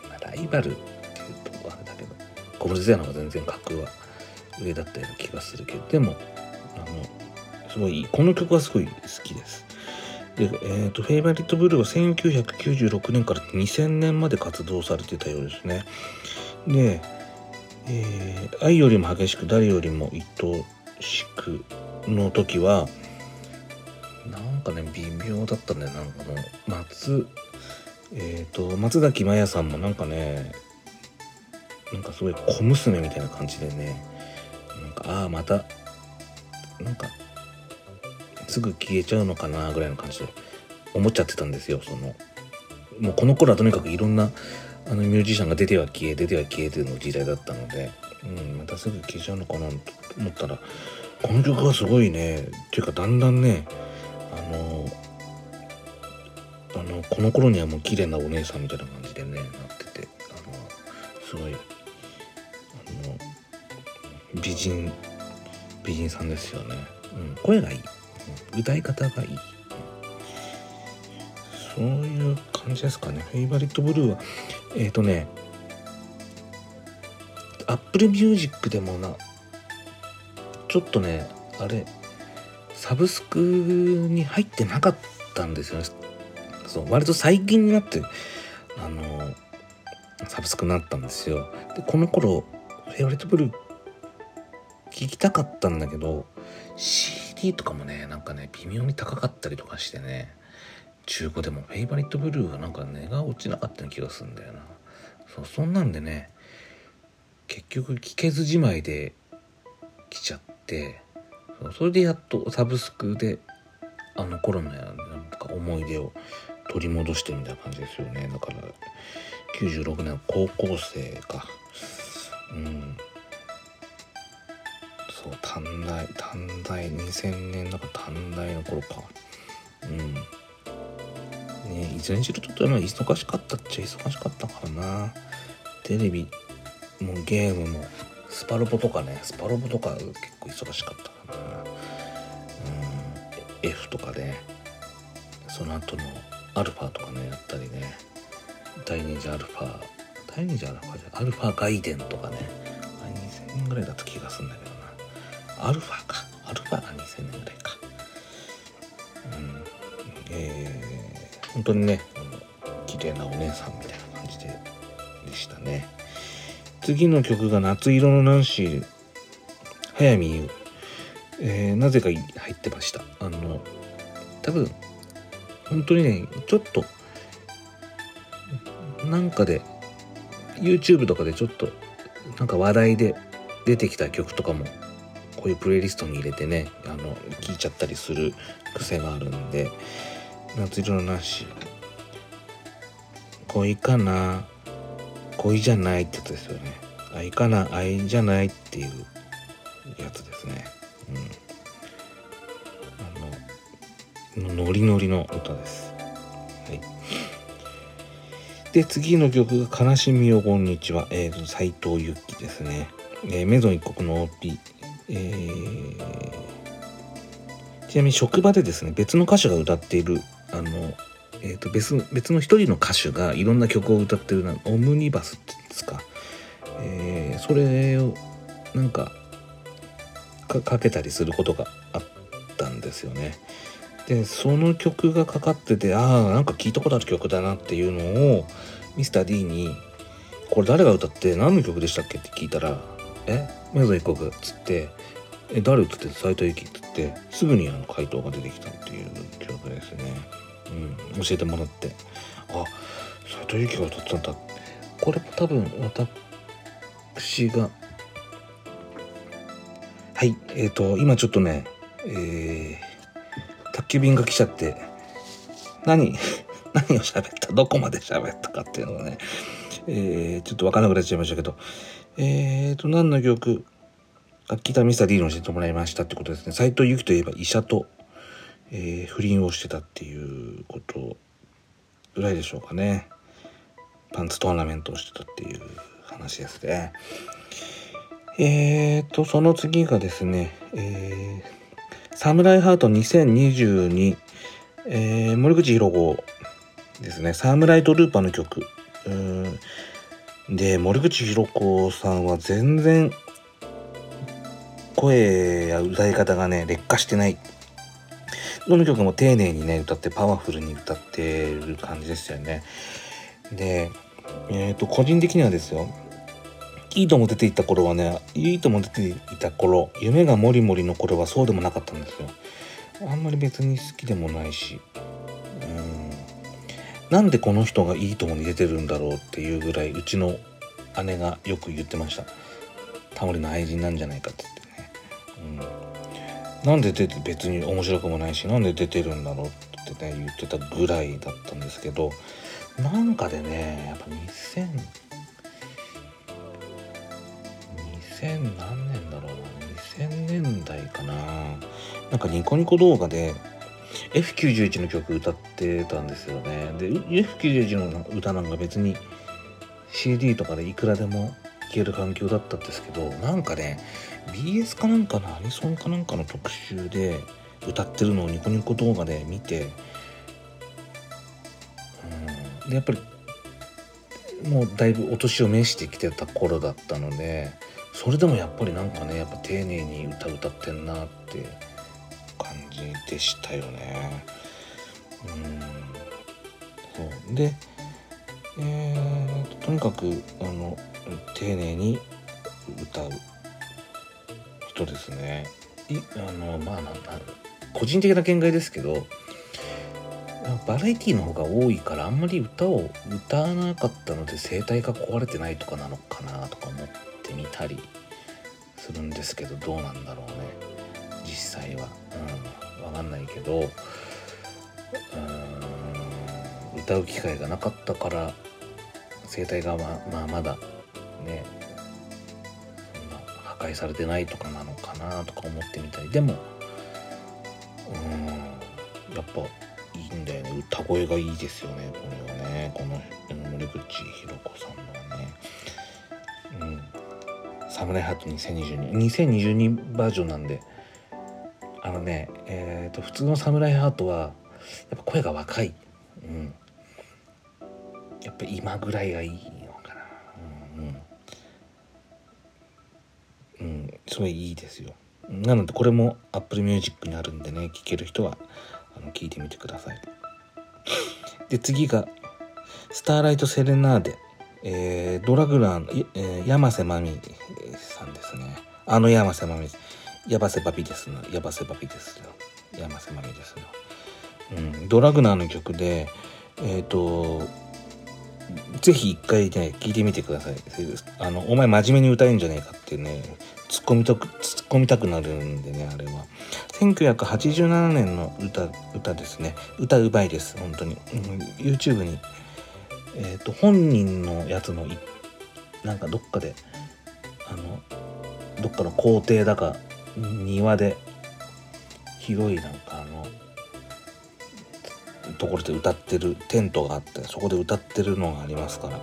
まあライバルっていうとあれだけど、小室哲哉の方が全然格は上だったような気がするけど、でも、あの、すごい、この曲はすごい好きです。で、えーと、フェイバリットブルーは1996年から2000年まで活動されてたようですね。で、えー、愛よりも激しく誰よりも愛しくの時はなんかね微妙だったねなんかもう松えっ、ー、と松崎真也さんもなんかねなんかすごい小娘みたいな感じでねなんかああまたなんかすぐ消えちゃうのかなぐらいの感じで思っちゃってたんですよその。もうこの頃はとにかくいろんなあのミュージシャンが出ては消え出ては消えての時代だったので、うん、またすぐ消えちゃうのかなと思ったらこの曲はすごいねっていうかだんだんねあのあのこの頃にはもう綺麗なお姉さんみたいな感じでねなっててあのすごいあの美人美人さんですよね、うん、声がいい。歌い方がいい。そういう感じですかね。フェイバリットブルーはえっ、ー、とね Apple Music でもなちょっとねあれサブスクに入ってなかったんですよね。そう割と最近になってあのサブスクになったんですよ。でこの頃 favorite blue 聞きたかったんだけど CD とかもねなんかね微妙に高かったりとかしてね中古でもフェイバリットブルーがなんか値が落ちなかったような気がするんだよな。そうそんなんでね結局聞けずじまいで来ちゃってそれでやっとサブスクであの頃のなんか思い出を取り戻してみたいな感じですよね。だから96年高校生か。うん。そう短大短大2000年だから短大の頃か。うん。ねいずれにしろちょっと忙しかったっちゃ忙しかったからな。テレビもゲームもスパロボとかねスパロボとか結構忙しかったかな。うん。F とかね。その後のアルファとかねやったりね。第2次アルファ第2次アルファじゃアルファ外伝とかね。2000年ぐらいだった気がするんだけどな。アルファか。アルファが2000年ぐらいか。うん。えー本当にね綺麗なお姉さんみたいな感じででしたね。次の曲が「夏色のナンシー」早見優、えー、なぜか入ってました。あの多分本当にねちょっとなんかで YouTube とかでちょっとなんか話題で出てきた曲とかもこういうプレイリストに入れてねあの聴いちゃったりする癖があるんで夏色なし恋かな恋じゃないってやつですよね。愛かな愛じゃないっていうやつですね。うん。あのノリノリの歌です。はい。で次の曲が「悲しみよこんにちは」えー、斎藤由貴ですね、えー、メゾン一国の OP えー、ちなみに職場でですね別の歌手が歌っているあの、えー、と別別の一人の歌手がいろんな曲を歌ってるなオムニバスって言うんですか、えー、それをなんかかけたりすることがあったんですよね。でその曲がかかっててああなんか聞いたことある曲だなっていうのをミスター d に「これ誰が歌って何の曲でしたっけ?」って聞いたら「え？メゾン一国」っつって「え誰歌って斉藤由貴」っつってすぐにあの回答が出てきたっていう曲ですね。うん、教えてもらってあ斎藤由貴が歌ってたんだこれも多分私がはいえっ、ー、と今ちょっとねえー、卓急便が来ちゃって何 何を喋ったどこまで喋ったかっていうのがね、えー、ちょっとわからなくなっちゃいましたけどえーと何の曲北見サ理論してもらいましたってことですね。斎藤由貴といえば医者と、えー、不倫をしてたっていうことぐらいでしょうかね。パンツトーナメントをしてたっていう話ですね。えーとその次がですねえー、サムライハート2022、えー、森口博子ですね。サムライトルーパーの曲。で森口博子さんは全然声や歌い方がね劣化してない。どの曲も丁寧にね歌ってパワフルに歌ってる感じですよね。でえっ、ー、と個人的にはですよいいとも出ていた頃はねいいとも出ていた頃夢がもりもりの頃はそうでもなかったんですよ。あんまり別に好きでもないしうん。なんでこの人がいいともに出てるんだろうっていうぐらいうちの姉がよく言ってました。タモリの愛人なんじゃないかって言ってね、うん、なんで出て別に面白くもないしなんで出てるんだろうってね言ってたぐらいだったんですけどなんかでねやっぱ2000 2000何年だろうな。2000年代かな。なんかニコニコ動画で F91 の曲歌ってたんですよね。で F91 の歌なんか別に CD とかでいくらでも聴ける環境だったんですけどなんかね BS かなんかのアニソンかなんかの特集で歌ってるのをニコニコ動画で見てうんでやっぱりもうだいぶお年を召してきてた頃だったのでそれでもやっぱりなんかねやっぱ丁寧に歌歌ってんなってでしたよね。うんそうでえー、とにかくあの丁寧に歌う人ですね。いあのまあなん個人的な見解ですけどバラエティーの方が多いからあんまり歌を歌わなかったので声帯が壊れてないとかなのかなとか思ってみたりするんですけどどうなんだろうね実際は。うん、分かんないけどうん歌う機会がなかったから声帯がままあまだねそんな破壊されてないとかなのかなとか思ってみたり。でもうんやっぱいいんだよね。歌声がいいですよねこれはね。この森口博子さんのはね。うん。サムライハット20222022バージョンなんで。あのねえ、ー、と普通のサムライハートはやっぱ声が若い。うん。やっぱ今ぐらいがいいのかな。うん、うん、うん、すごいいいですよ。なのでこれも Apple Music にあるんでね聴ける人はあの聞いてみてください。で次がスターライトセレナーデ、えー、ドラグラーの、えー、山瀬まみさんですね。あの山瀬まみ。山瀬バビですね山瀬バビですよ山瀬まみですよ、うん、ドラグナーの曲でえっ、ー、とぜひ一回ね聞いてみてください。あのお前真面目に歌えんじゃねえかってね突っ込みたく突っ込みたくなるんでねあれは。1987年の歌歌ですね。歌うまいです本当に、うん、YouTube にえっ、ー、と本人のやつのなんかどっかであのどっかの校庭だか庭で広いなんかあのところで歌ってるテントがあってそこで歌ってるのがありますから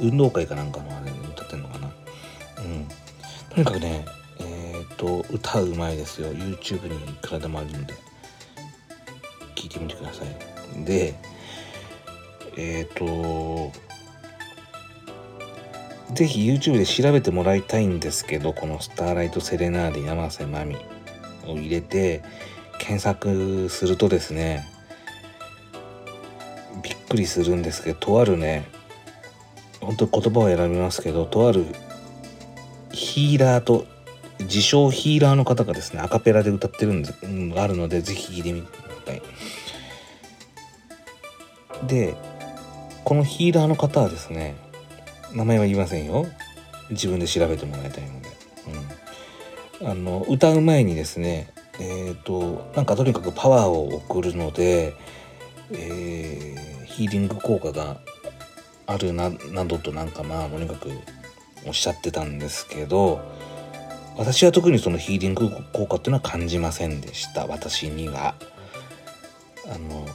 運動会かなんかのあれに歌ってんのかな。うん。とにかくねえっ、と歌うまいですよ。YouTube にいくらでもあるんで。聞いてみてください。でえっ、とぜひ YouTube で調べてもらいたいんですけどこの「スターライト・セレナーデ山瀬まみ」を入れて検索するとですねびっくりするんですけどとあるね本当言葉を選びますけどとあるヒーラーと自称ヒーラーの方がですねアカペラで歌ってるんです、あるのでぜひ聴いてみてください。でこのヒーラーの方はですね名前は言いませんよ。自分で調べてもらいたいので、うん、あの歌う前にですねえっ、ー、となんかとにかくパワーを送るので、えー、ヒーリング効果があるななどとなんかまあとにかくおっしゃってたんですけど私は特にそのヒーリング効果っていうのは感じませんでした。私には。あの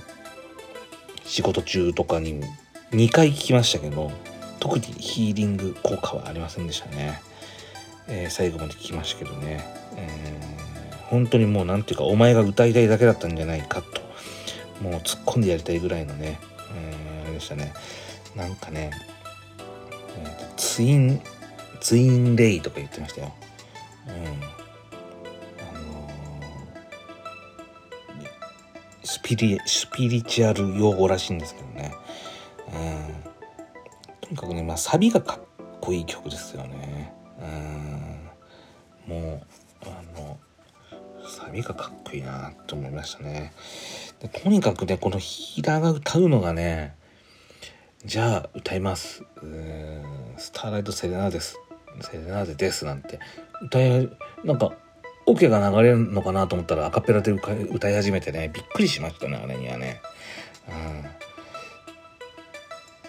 仕事中とかに2回聞きましたけど特にヒーリング効果はありませんでしたね、えー、最後まで聞きましたけどね、えー、本当にもう何ていうかお前が歌いたいだけだったんじゃないかと。もう突っ込んでやりたいぐらいのね、えー、あれでしたね。なんかね、えー、ツインツインレイとか言ってましたよ。うん。スピリスピリチュアル用語らしいんですけどサビがかっこいい曲ですよね、うん、もうあのサビがかっこいいなと思いましたね。でとにかくねこのヒーラーが歌うのがねじゃあ歌います「スターライトセレナーデス」「セレナーデです」なんて。歌いなんかオ、ケが流れるのかなと思ったらアカペラで歌い始めてねびっくりしましたねあれにはね。うん、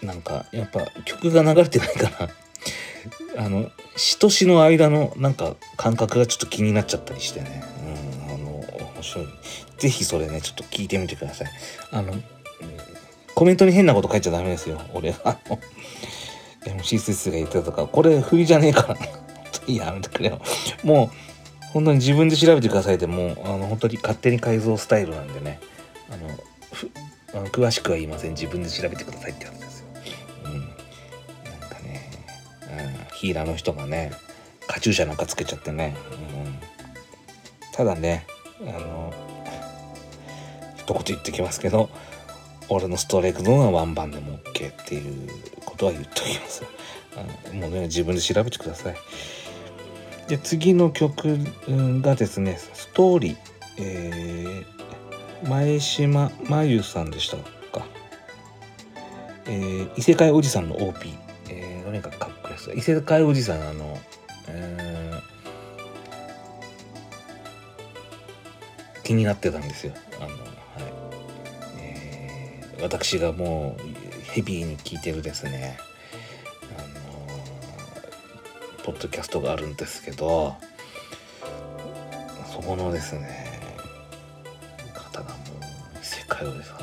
なんかやっぱ曲が流れてないから あの詩と詩の間のなんか感覚がちょっと気になっちゃったりしてね、うん、あの面白い。是非それねちょっと聞いてみてください。あのコメントに変なこと書いちゃダメですよ俺あの MC スイスが言ってたとか。これ振りじゃねえから。やめてくれよ。もう本当に自分で調べてくださいでもあの本当に勝手に改造スタイルなんでね。あのあの詳しくは言いません。自分で調べてくださいってやつ。ヒーラーの人がねカチューシャなんかつけちゃってね、うん、ただねあの一言言ってきますけど俺のストライクゾーンはワンバンでも OK っていうことは言っておきます。あもうね自分で調べてください。で次の曲がですねストーリー、えー、前島真由さんでしたか、えー、異世界おじさんの OP、えー、とにかかっです異世界おじさんあの、えー、気になってたんですよ。あの、はい。えー、私がもうヘビーに聴いてるですねあのポッドキャストがあるんですけどそこのですね方がもう異世界をですの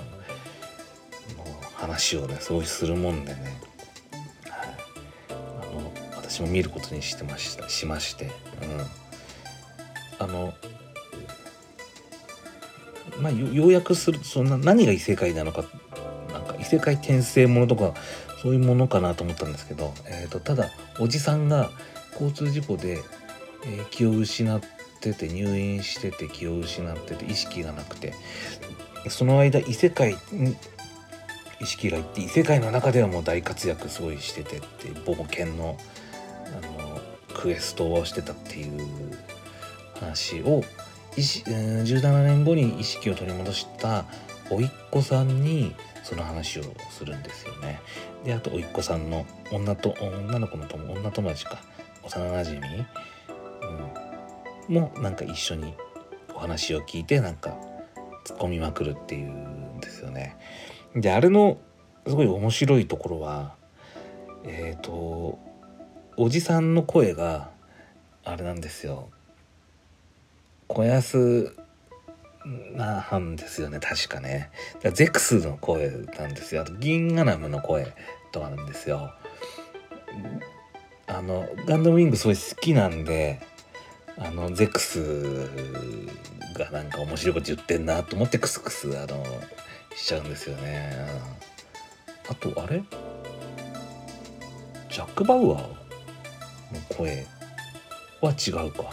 話をねすごいするもんでね、私も見ることにしてましたしまして、うん、あのまあ要約するとそんな何が異世界なのかなんか異世界転生ものとかそういうものかなと思ったんですけど、えーと、ただおじさんが交通事故で、えー、気を失ってて入院してて気を失ってて意識がなくてその間異世界に意識がいって異世界の中ではもう大活躍すごいしててって冒険のクエストをしてたっていう話を17年後に意識を取り戻した甥っ子さんにその話をするんですよね。であと甥っ子さんの女と女の子の友女友達か幼なじみ、うん、もなんか一緒にお話を聞いてなんか突っ込みまくるっていうんですよね。であれのすごい面白いところはえっ、ー、とおじさんの声があれなんですよ。小安なんですよね確かね。ゼクスの声なんですよ。あと銀河ナムの声とかなんですよ。あのガンダムウィングすごい好きなんであのゼクスがなんか面白いこと言ってんなと思ってクスクスあのしちゃうんですよね。あとあれ？ジャック・バウアー？の声は違うか。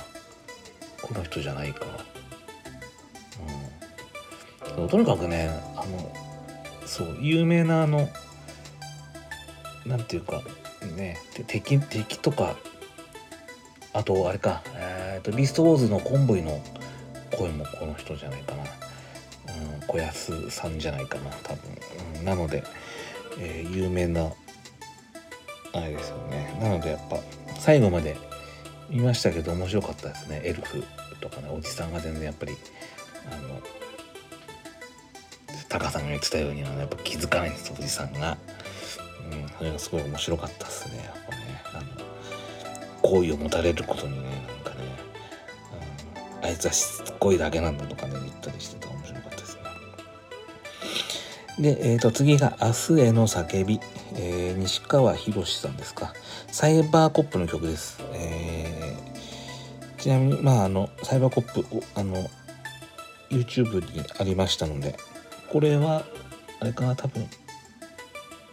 この人じゃないか。うん。とにかくねあのそう有名なあのなんていうかね敵敵とかあとあれかえっ、ー、とビーストウォーズのコンボイの声もこの人じゃないかな、うん、小安さんじゃないかな多分、うん、なので、えー、有名なあれですよね。なのでやっぱ最後まで見ましたけど面白かったですね。エルフとかねおじさんが全然やっぱりあのタカさんが言ってたようには、やっぱ気づかないんですおじさんが、うん、それがすごい面白かったですねやっぱね。あの好意を持たれることにねなんかね、うん、あいつはしつこいだけなんだとかね言ったりしてた面白かったですね。で、えー、と次が「明日への叫び」えー、西川博さんですか。サイバーコップの曲です、えー、ちなみにまああのサイバーコップあの YouTube にありましたのでこれはあれかな多分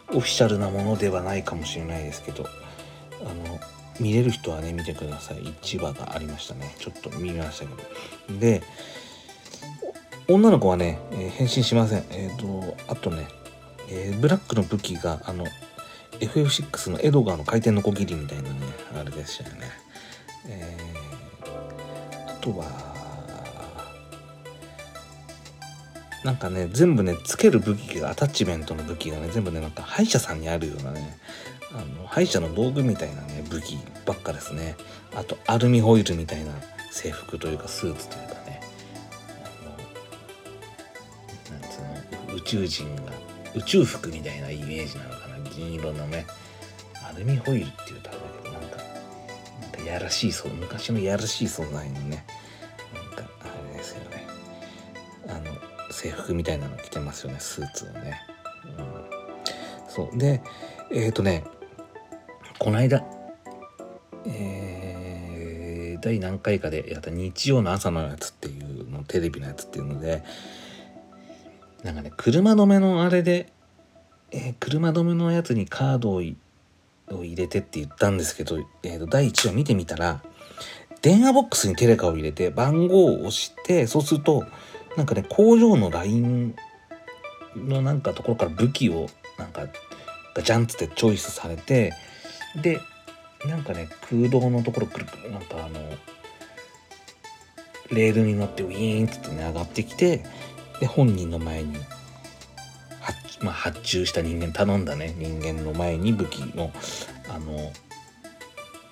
オフィシャルなものではないかもしれないですけどあの見れる人はね見てください。1話がありましたね。ちょっと見ましたけど。で女の子はね、えー、変身しません。えっ、ー、とあとね、えー、ブラックの武器があの FF6 のエドガーの回転のこぎりみたいなねあれでしたよね。えー、あとはなんかね全部ねつける武器がアタッチメントの武器がね全部ねなんか歯医者さんにあるようなねあの歯医者の道具みたいなね武器ばっかですね。あとアルミホイルみたいな制服というかスーツというかね。あのなんつうの宇宙人が宇宙服みたいなイメージなのかな銀色のね。アルミホイルっていうとあれだけどなんかなんかやらしいそう昔のやらしい素材のね。なんかあれですよね。あの制服みたいなの着てますよねスーツをね、うん、そう。でえっ、ー、とねこの間えー、第何回かでやった日曜の朝のやつっていうのテレビのやつっていうのでなんかね車止めのあれで、えー、車止めのやつにカードを入れてって言ったんですけど、えー、と第1話見てみたら電話ボックスにテレカを入れて番号を押してそうするとなんかね工場のラインのなんかところから武器をなんかガチャンつってチョイスされてでなんかね空洞のところくるくるなんかあのレールに乗ってウィーンってね上がってきてで本人の前に発,、まあ、発注した人間頼んだね。人間の前に武器のあの、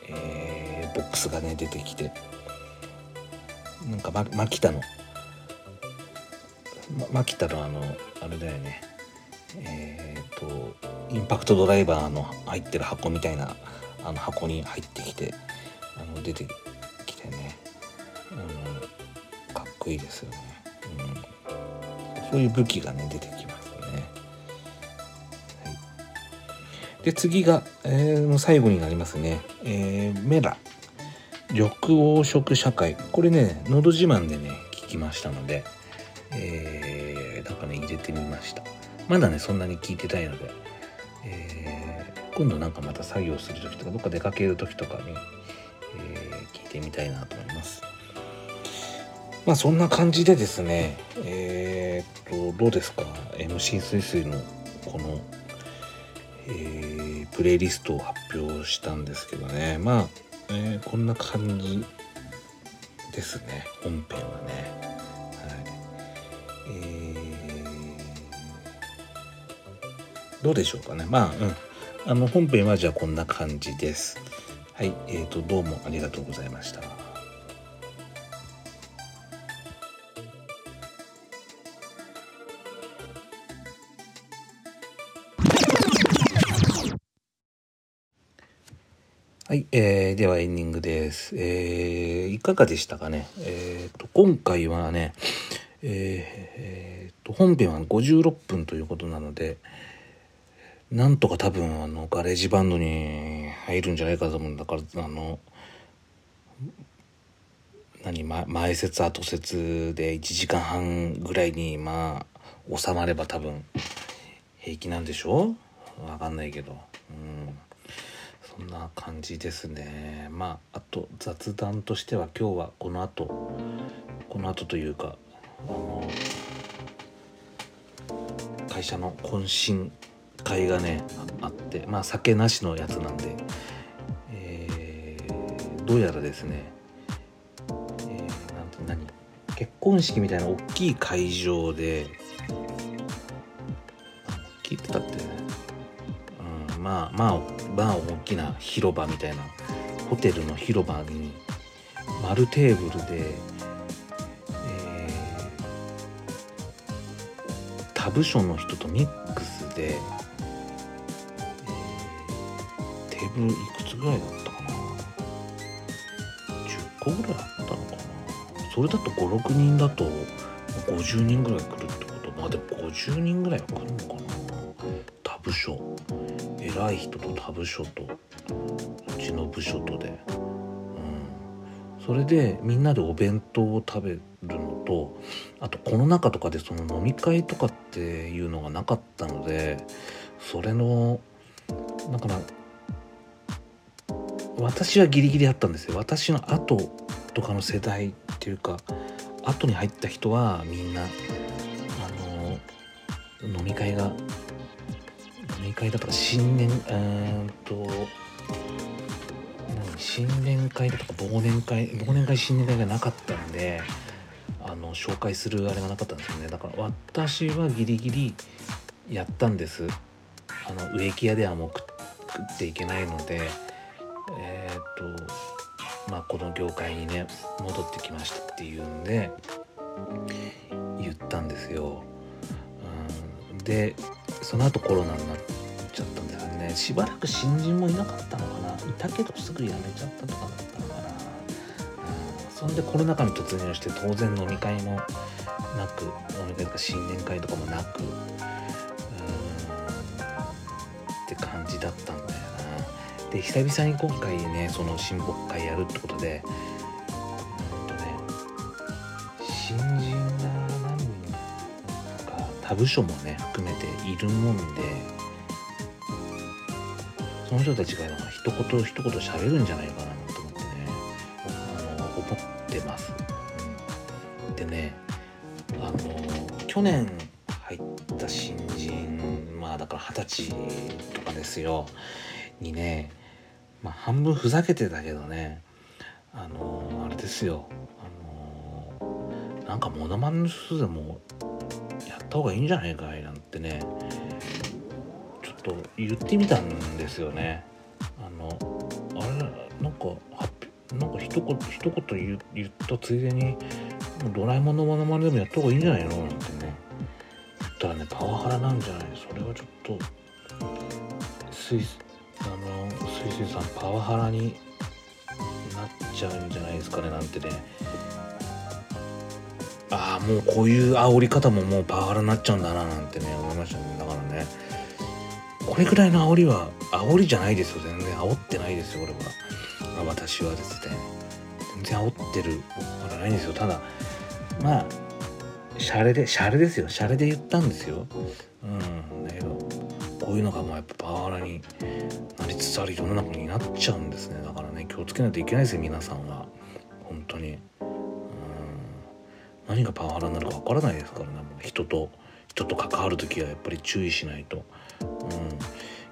えー、ボックスがね出てきて。なんかマキタの。マキタのあのあれだよね。えっ、ー、とインパクトドライバーの入ってる箱みたいなあの箱に入ってきてあの出てきてね、うん、かっこいいですよね、そういう武器がね出てきますね、で次が、えー、最後になりますね、えー、メラ。緑黄色社会。これね「のど自慢」でね聞きましたので。えー、なんかね入れてみました。まだねそんなに聞いてないので、えー、今度なんかまた作業する時とかどっか出かける時とかに、えー、聞いてみたいなとまあそんな感じでですねえー、っとどうですか？MC スイスイのこの、えー、プレイリストを発表したんですけどね。まあ、えー、こんな感じですね。本編はね。えー、どうでしょうかね？まあうん。あの本編はじゃあこんな感じです。はい。えーとどうもありがとうございました。はい、えー、ではエンディングです。えー、いかがでしたかね？えーと、今回はね、えー、えー、と本編は56分ということなのでなんとか多分あの GarageBand に入るんじゃないかと思うんだからあの何、前説後説で1時間半ぐらいにまあ収まれば多分平気なんでしょ？わかんないけどうんそんな感じですね。まああと雑談としては今日はこの後この後というかあの会社の懇親会がねあってまあ酒なしのやつなんで、えー、どうやらですね、えー、なん何結婚式みたいな大きい会場で聞いてたっ、まあまあまあ大きな広場みたいなホテルの広場に丸テーブルで、えー、他部署の人とミックスで、えー、テーブルいくつぐらいだったかな？10個ぐらいあったのかな？それだと56人だと50人ぐらい来るってこと？まあでも50人ぐらいは来るのかな？他部署。偉い人と他部署とうちの部署とで、うん、それでみんなでお弁当を食べるのとあとこの中とかでその飲み会とかっていうのがなかったのでそれのだから私はギリギリあったんですよ。私の後とかの世代っていうか後に入った人はみんなあの飲み会が飲み会だとか新年うんと新年会だとか忘年会忘年会新年会がなかったんであの紹介するあれがなかったんですよね。だから私はギリギリやったんです。あの植木屋ではもう食っていけないのでえっ、とまあこの業界にね戻ってきましたっていうんで言ったんですよ、うん、でその後コロナになってちゃったんですよね。しばらく新人もいなかったのかな。いたけどすぐ辞めちゃったとかだったのかな、うん、そんでコロナ禍に突入して当然飲み会もなく飲み会とか新年会とかもなく。うん。って感じだったんだよな。で久々に今回ねその親睦会やるってことでうんとね新人が何人か他部署もね含めているもんでその人たちが一言一言喋るんじゃないかなと思ってねあの思ってます、うん、でねあの去年入った新人まあだから二十歳とかですよ。にねまあ半分ふざけてたけどねあのあれですよ。あのなんかモノマネの数でもやった方がいいんじゃないかいなんてねと言ってみたんですよね。あのあれなんかなんか一言一言言ったついでにドラえもんのモノマネでもやった方がいいんじゃないの？なんてね言ったらねパワハラなんじゃないそれはちょっとスイあのスイスイさんパワハラになっちゃうんじゃないですかね？なんてね。ああもうこういう煽り方ももうパワハラになっちゃうんだななんてね思いましたね。だからねこれぐらいの煽りは煽りじゃないですよ。全然煽ってないですよ俺は、まあ、私はですね。全然煽ってるからないんですよ。ただまあシャレでシャレですよ。シャレで言ったんですよ。うん。だけどこういうのがもうやっぱパワハラになりつつある世の中になっちゃうんですね。だからね気をつけないといけないですよ皆さんは。本当に。うん。何がパワハラになるかわからないですからね。人と人と関わる時はやっぱり注意しないと、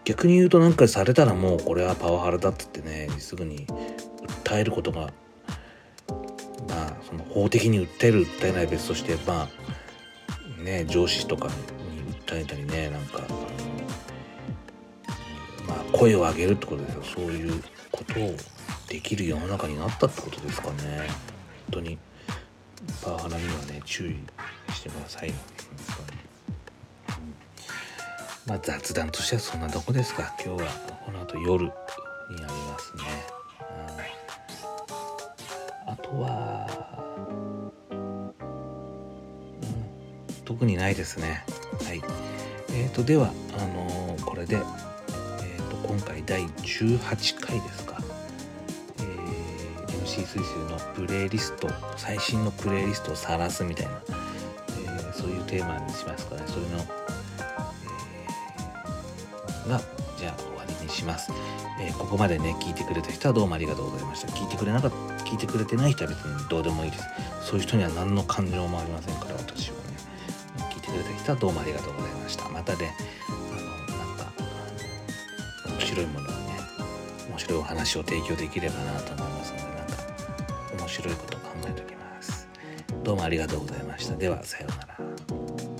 逆に言うとなんかされたらもうこれはパワハラだっつってねすぐに訴えることがまあその法的に訴える訴えない別としてまあね上司とかに訴えたりねなんかまあ声を上げるってことですよ。そういうことをできる世の中になったってことですかね。本当にパワハラにはね注意してください。まあ、雑談としてはそんなとこですか。今日はこの後夜になりますね、うん、あとは、うん、特にないですね。はい。えーと、ではあのー、これで、えーと、今回第18回ですか、えー、MC スイスのプレイリスト最新のプレイリストを晒すみたいな、えー、そういうテーマにしますかね。それのがじゃあ終わりにします、えー、ここまでね聞いてくれた人はどうもありがとうございました。聞いてくれなかった聞いてくれてない人は別にどうでもいいです。そういう人には何の感情もありませんから私はね。聞いてくれた人はどうもありがとうございました。またねあのなんか面白いものをね面白いお話を提供できればなと思いますのでなんか面白いことを考えておきます。どうもありがとうございました。ではさようなら。